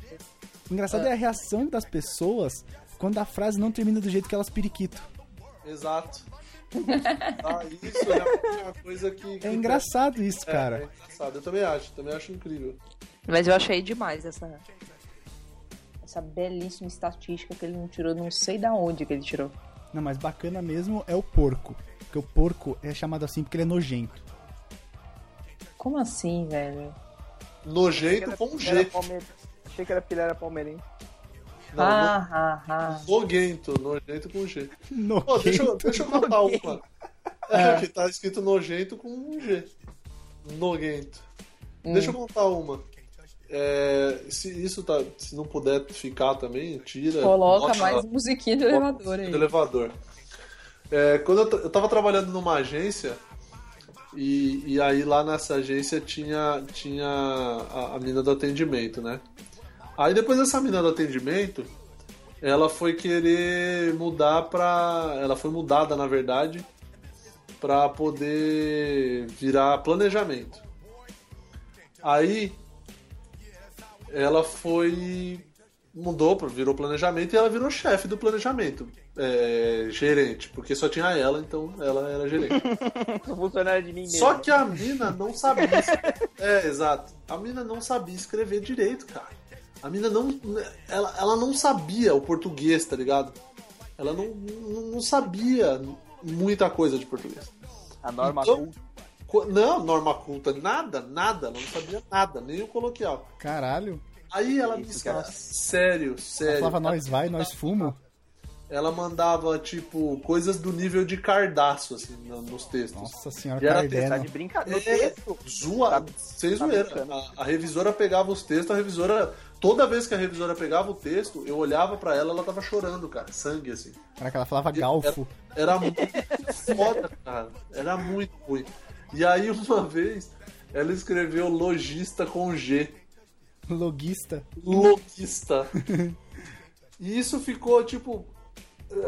O engraçado é a reação das pessoas quando a frase não termina do jeito que elas periquito. Exato. Ah, isso é uma coisa que. que É engraçado isso, É, cara. é engraçado. Eu também acho, também acho incrível. Mas eu achei demais essa essa belíssima estatística que ele não tirou, não sei da onde que ele tirou. Não, mas bacana mesmo é o porco. Porque o porco é chamado assim porque ele é nojento. Como assim, velho? Nojento com um G. Achei que era porque ele era palmeirense. Não, ah, ah, ah. Nojento, nojento com G. Nojento. Pô, deixa, eu- deixa eu contar uma. É, que tá escrito nojento com um G. Noguento. Deixa eu contar uma. É, se isso tá. Se não puder ficar também, tira. Coloca bota- mais musiquinha de elevador aí. do elevador. É, quando eu, eu tava trabalhando numa agência, e, e aí lá nessa agência tinha, tinha a, a mina do atendimento, né? Aí depois dessa mina do atendimento, ela foi querer mudar pra. Ela foi mudada, na verdade, pra poder virar planejamento. Aí ela foi. mudou, virou planejamento e ela virou chefe do planejamento. É, gerente, porque só tinha ela, então ela era gerente. Sou funcionário de mim mesmo. Só que a mina não sabia. É, exato. A mina não sabia escrever direito, cara. A mina não. Ela, ela não sabia o português, tá ligado? Ela não, não, não sabia muita coisa de português. A norma Então- culta. Não, norma culta, nada, nada. Ela não sabia nada, nem o coloquial. Caralho. Aí ela me escreve. cara. Sério, Ela sério. falava, nós vai, nós fumo. Ela mandava, tipo, coisas do nível de cardaço, assim, no- nos textos. Nossa senhora, E era Tá Cardeno. de brincadeira. No É, texto. zoa, Tá- sem tá zoeira. A, a revisora pegava os textos, a revisora. Toda vez que a revisora pegava o texto, eu olhava pra ela, ela tava chorando, cara. Sangue, assim. Caraca, ela falava galfo. Era muito foda, cara. Era muito ruim. E aí, uma vez, ela escreveu logista com G. Loguista. Logista. E isso ficou, tipo.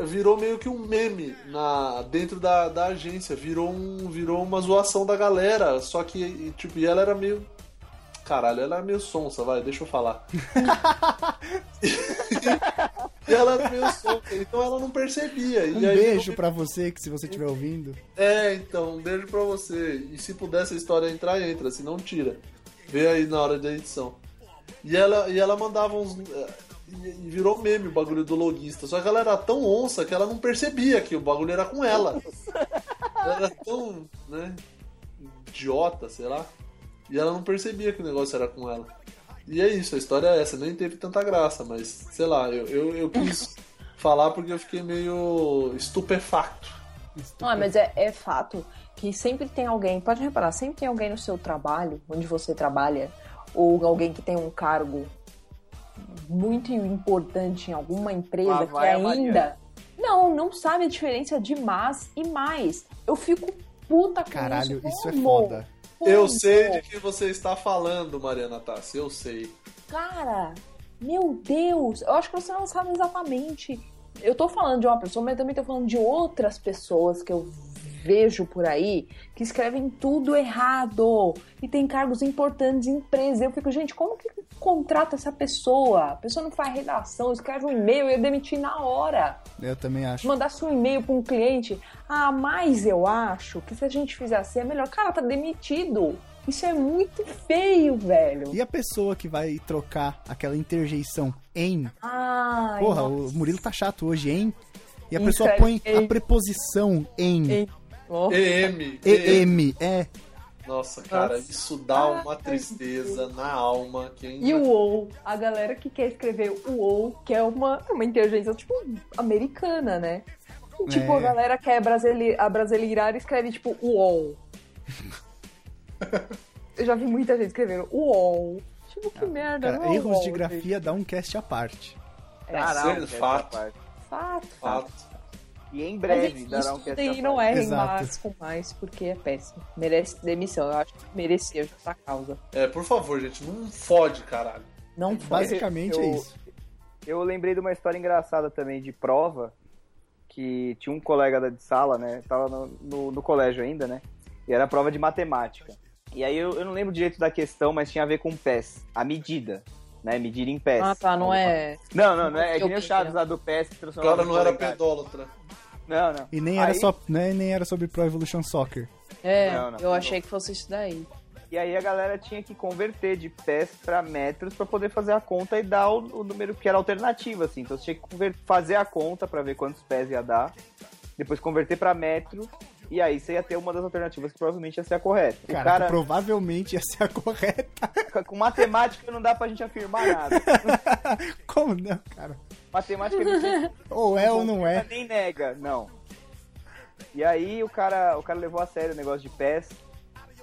Virou meio que um meme na, dentro da, da agência. Virou, um, virou uma zoação da galera. Só que, tipo, e ela era meio. Caralho, ela era meio sonsa, vai, deixa eu falar. e ela era meio sonsa, então ela não percebia. E Um aí, beijo pra você, que se você estiver ouvindo. é, então, um beijo pra você. E se puder essa história entrar, entra, se não tira. Vê aí na hora da edição. E ela, e ela mandava uns. eh, E e virou meme o bagulho do logista. Só que ela era tão onça que ela não percebia que o bagulho era com ela. Ela era tão, né, idiota, sei lá. E ela não percebia que o negócio era com ela. E é isso, a história é essa. Nem teve tanta graça, mas sei lá, eu, eu, eu quis falar porque eu fiquei meio estupefacto. Não, mas é, é fato que sempre tem alguém, pode reparar, sempre tem alguém no seu trabalho, onde você trabalha, ou alguém que tem um cargo muito importante em alguma empresa que ainda não, não sabe a diferença de mais e mais. Eu fico puta com Caralho, isso. isso é foda. Eu sei de que você está falando, Mariana Tassi, eu sei. Cara, meu Deus, eu acho que você não sabe exatamente. Eu tô falando de uma pessoa, mas também tô falando de outras pessoas que eu vejo por aí que escrevem tudo errado e tem cargos importantes em empresa. Eu fico, gente, como que contrata essa pessoa? A pessoa não faz redação, escreve um e-mail, eu ia demitir na hora. Eu também acho. Mandasse um e-mail para um cliente, ah, mas eu acho que se a gente fizer assim é melhor. Cara, tá demitido. Isso é muito feio, velho. E a pessoa que vai trocar aquela interjeição em. Ai, Porra, nossa. o Murilo tá chato hoje, hein? E a Isso pessoa é põe em. a preposição em. Em. Oh. EM. EM, é. Nossa, cara, Nossa. isso dá uma Ai, tristeza na alma. Quem E o OU, a galera que quer escrever o OU, que é uma, uma inteligência, tipo, americana, né? E, tipo, É. a galera quer brasile a brasileirar e escreve, tipo, UOL. Eu já vi muita gente escrevendo UOL. Tipo, que merda, Cara, não é erros UOL, de grafia dá um cast à parte. É, Caralho, Ser fato. gente. Fato. Fato. E em Mas breve enfim, dará um cast e não errem Exato. mais com mais, porque é péssimo. Merece demissão. Eu acho que merecia justa causa. É, por favor, gente, não fode, caralho. Não foi. Basicamente eu- é isso. Eu lembrei de uma história engraçada também de prova, que tinha um colega da de sala, né? Tava no, no, no colégio ainda, né? E era prova de matemática. E aí eu, eu não lembro direito da questão, mas tinha a ver com pés. A medida, né? Medir em pés. Ah, tá, não é. Não, não, não é, é que nem o Chaves né? lá do pés que O transformava cara no não era pedólatra. Não, não. E nem era, Aí- só, né, nem era sobre Pro Evolution Soccer. É, Não, não. eu achei que fosse isso daí. E aí a galera tinha que converter de pés pra metros pra poder fazer a conta e dar o, o número que era alternativo, assim. Então você tinha que fazer a conta pra ver quantos pés ia dar, depois converter pra metro, e aí você ia ter uma das alternativas que provavelmente ia ser a correta. O Cara, provavelmente ia ser a correta. com matemática não dá pra gente afirmar nada. Como não, cara? Matemática não tem Ou é ou não é. nem nega, não. E aí o cara, o cara levou a sério o negócio de pés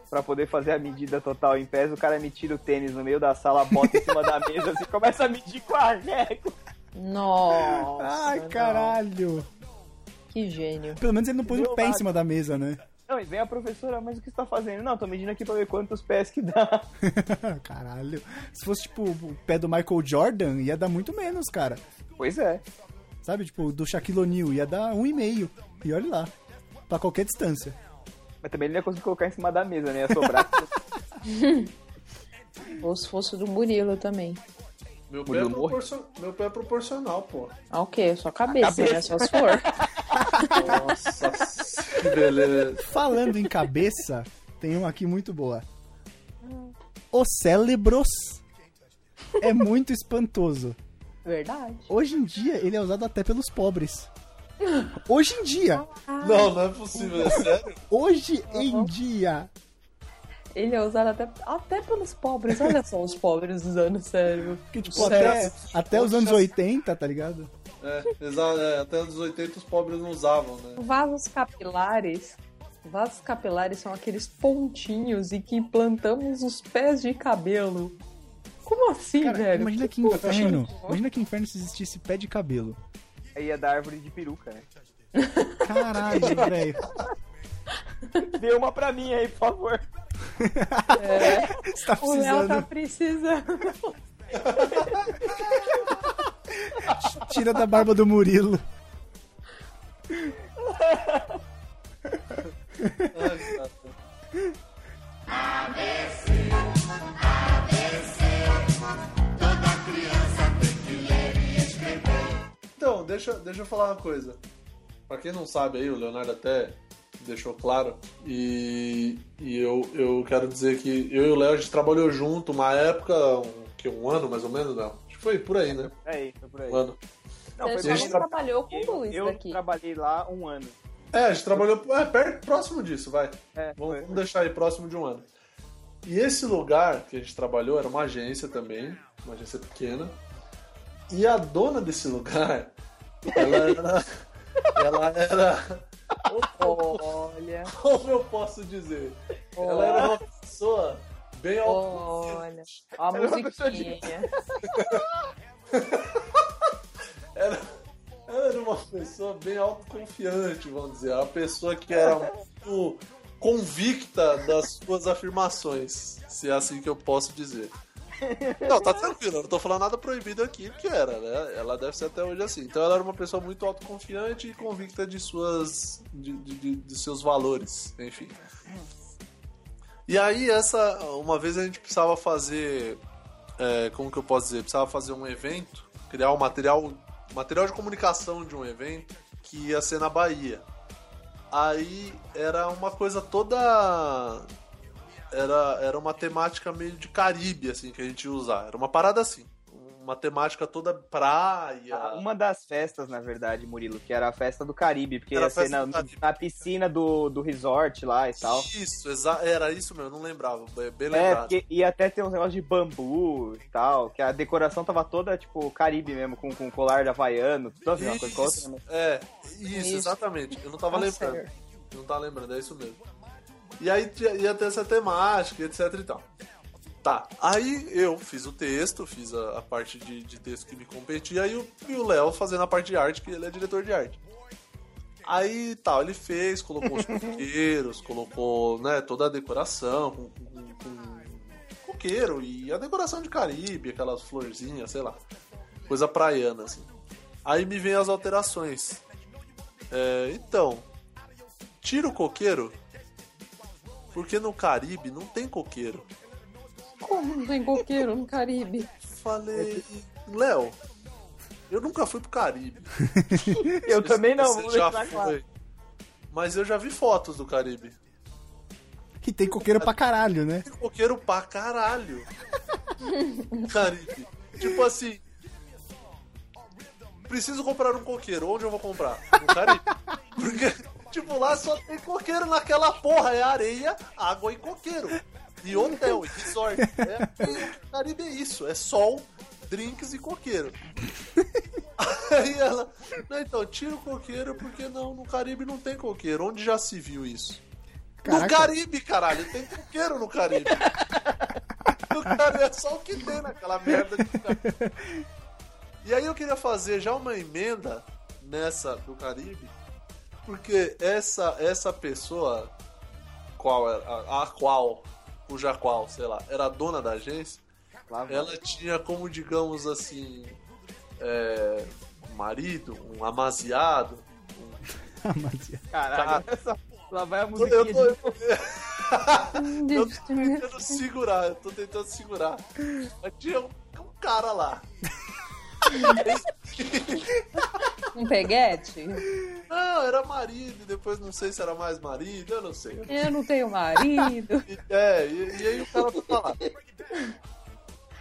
pra poder fazer a medida total em pés. O cara me tira o tênis no meio da sala, bota em cima da mesa assim, começa a medir com a régua. Nossa. Ai, não. Que gênio. Pelo menos ele não pôs o pé em cima da mesa, né? Não, e vem a professora, mas o que você tá fazendo? Não, tô medindo aqui pra ver quantos pés que dá. Caralho. Se fosse, tipo, o pé do Michael Jordan, ia dar muito menos, cara. Pois é. Sabe, tipo, do Shaquille O'Neal, ia dar um e meio. E olha lá. Pra qualquer distância. Mas também ele não ia conseguir colocar em cima da mesa, né? Ia sobrar. Ou se fosse do Murilo também. Meu pé, é proporcion... Meu pé é proporcional, pô. Ah, o quê? Sua cabeça, né? Só se for. Nossa, que beleza. Falando em cabeça, tem uma aqui muito boa. O cérebros é muito espantoso. Verdade. Hoje em dia, ele é usado até pelos pobres. Hoje em dia. Não, não é possível, é sério. Hoje em dia. Ele é usado até, até pelos pobres. Olha só os pobres usando cérebro. Que, tipo, Sério? até, até os anos 80, tá ligado? É, é, até os 80 os pobres não usavam, né? Vasos capilares. Vasos capilares são aqueles pontinhos e que implantamos os pés de cabelo. Como assim, Cara, velho? imagina que Puta, inferno. Imagina que inferno se existisse pé de cabelo. Aí ia dar árvore de peruca, né? Caralho, velho. Dê uma pra mim aí, por favor. Você tá O Léo tá precisando. Tira da barba do Murilo. Ai, cara. Então, deixa, deixa eu falar uma coisa. Pra quem não sabe aí, o Leonardo até deixou claro. E, e eu, eu quero dizer que eu e o Léo a gente trabalhou junto uma época, um, que, um ano mais ou menos, não? Acho que foi por aí, né? Aí, foi por aí. Um ano. Não, Você só não trabalhou com o Eu, Luiz eu daqui. trabalhei lá um ano. É, a gente trabalhou é, perto, próximo disso, vai. É, Vamos, vamos deixar aí próximo de um ano. E esse lugar que a gente trabalhou era uma agência também, uma agência pequena. E a dona desse lugar, ela era. ela era. Olha, Como eu posso dizer? Ela era uma pessoa bem olha. Ó a musiquinha. Era, era uma pessoa bem autoconfiante, vamos dizer. Uma pessoa que era muito convicta das suas afirmações, se é assim que eu posso dizer. Não, tá tranquilo, eu não tô falando nada proibido aqui, porque era, né? Ela deve ser até hoje assim. Então ela era uma pessoa muito autoconfiante e convicta de suas. de- de- de seus valores, enfim. E aí, essa. Uma vez a gente precisava fazer é, como que eu posso dizer? Precisava fazer um evento, criar um material, material de comunicação de um evento que ia ser na Bahia. Aí era uma coisa toda. Era, era uma temática meio de Caribe, assim, que a gente ia usar. Era uma parada assim. Uma temática toda praia. Ah, Uma das festas, na verdade, Murilo, que era a festa do Caribe, porque Era ia ser na, na piscina do, do resort lá e tal. Isso, era isso mesmo, eu não lembrava. Bem, É, lembrado. porque ia até ter uns negócios de bambu e tal, que a decoração tava toda, tipo, Caribe mesmo, com, com colar de havaiano, tudo assim, uma coisa com outra, né? é, isso, Isso. exatamente. Eu não tava Tá lembrando. Eu não tava lembrando, é isso mesmo. E aí ia ter essa temática, etc e tal. Tá, aí eu fiz o texto, fiz a, a parte de, de texto que me competia, e o e o Léo fazendo a parte de arte, que ele é diretor de arte. Aí tal, ele fez, colocou os coqueiros, colocou né, toda a decoração com, com, com coqueiro e a decoração de Caribe, aquelas florzinhas, sei lá. Coisa praiana, assim. Aí me vem as alterações. É, então, tira o coqueiro, porque no Caribe não tem coqueiro. Como não tem coqueiro no Caribe? Falei, Léo, eu nunca fui pro Caribe. Eu também não, Você vou já deixar claro. foi. Mas eu já vi fotos do Caribe. Que tem coqueiro pra caralho, né? Tem coqueiro pra caralho. Caribe. Tipo assim. Preciso comprar um coqueiro. Onde eu vou comprar? No Caribe. Porque, tipo, lá só tem coqueiro naquela porra. É areia, água e coqueiro. E hotel, e resort. É, o Caribe é isso. É sol, drinks e coqueiro. Aí ela. Não, então, tira o coqueiro porque não, no Caribe não tem coqueiro. Onde já se viu isso? No Caraca. Caribe, caralho, tem coqueiro no Caribe. no Caribe é só o que tem naquela merda de Caribe. E aí eu queria fazer já uma emenda nessa do Caribe, porque essa essa pessoa, qual era, a, a qual, cuja qual, sei lá, era a dona da agência, Lá vai. ela tinha como, digamos assim, é, um marido, um amaziado, Mas- Caralho, essa- lá vai a eu musiquinha tô, de... eu tô tentando segurar, eu tô tentando segurar. Mas tinha um, um cara lá. Um peguete? Não, era marido, e depois não sei se era mais marido, eu não sei. Eu não tenho marido. E- É, e, e aí o cara tá lá.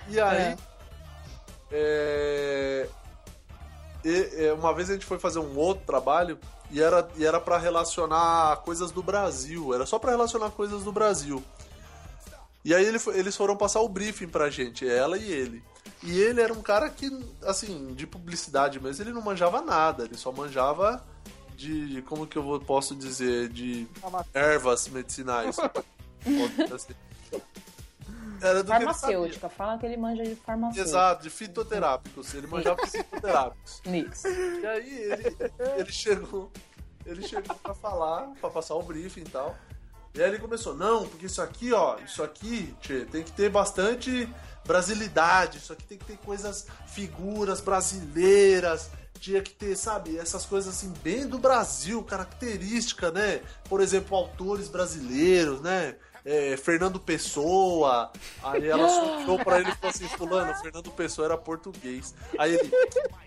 E aí. é, e- é, uma vez a gente foi fazer um outro trabalho e era, e era para relacionar coisas do Brasil. Era só pra relacionar coisas do Brasil. E aí ele foi- eles foram passar o briefing pra gente, ela e ele. E ele era um cara que, assim, de publicidade mesmo, ele não manjava nada, ele só manjava de, como que eu vou- posso dizer, de ervas medicinais. Era do que. Farmacêutica. Fala que ele manja de farmacêutica. Exato, de fitoterápicos. Ele manjava de fitoterápicos. Mix. E aí ele, ele chegou, ele chegou pra falar, pra passar o briefing e tal. E aí ele começou, não, porque isso aqui, ó, isso aqui, tchê, tem que ter bastante brasilidade, isso aqui tem que ter coisas, figuras brasileiras, tinha que ter, sabe, essas coisas assim, bem do Brasil, característica, né? Por exemplo, autores brasileiros, né? É, Fernando Pessoa, aí ela soltou pra ele e falou assim, fulano, Fernando Pessoa era português. Aí ele,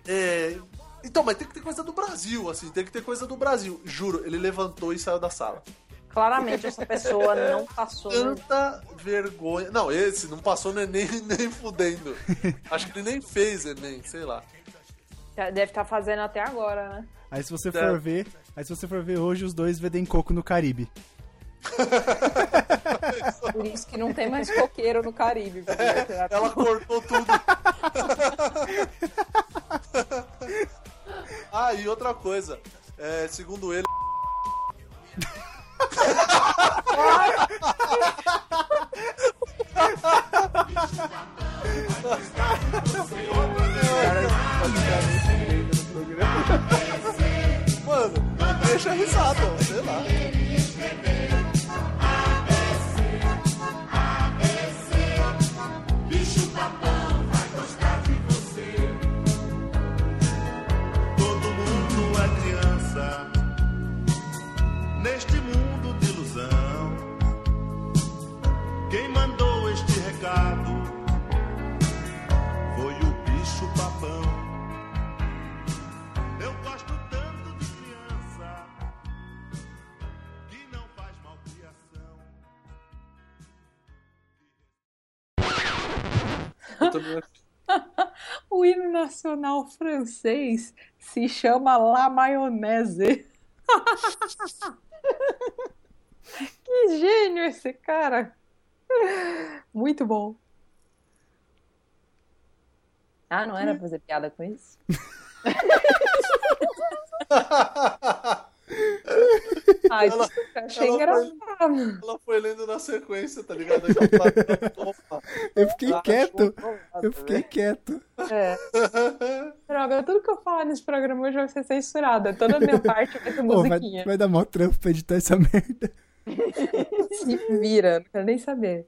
é, então, mas tem que ter coisa do Brasil, assim, tem que ter coisa do Brasil. Juro, ele levantou e saiu da sala. Claramente essa pessoa não passou. no- Tanta vergonha. Não, esse não passou no Enem nem fudendo. Acho que ele nem fez Enem, sei lá. Deve estar fazendo até agora, né? Aí se você É. for ver, aí se você for ver hoje os dois vendem coco no Caribe. Por isso que não tem mais coqueiro no Caribe. porque vai ter- Ela cortou tudo. ah, e outra coisa. é, segundo ele. Mano, deixa risada, sei lá. Todo mundo é criança neste O hino nacional francês se chama La Mayonnaise. Que gênio esse cara! Muito bom. Ah, não era pra fazer piada com isso? Ai, Ela- desculpa, achei ela engraçado. Ela foi lendo na sequência, tá ligado? Eu fiquei Ah, quieto. Eu fiquei quieto. É. Droga, tudo que eu falar nesse programa hoje vai ser censurado. Toda a minha parte vai ter Pô, vai, musiquinha. vai dar mó trampo pra editar essa merda. Se vira, não quero nem saber.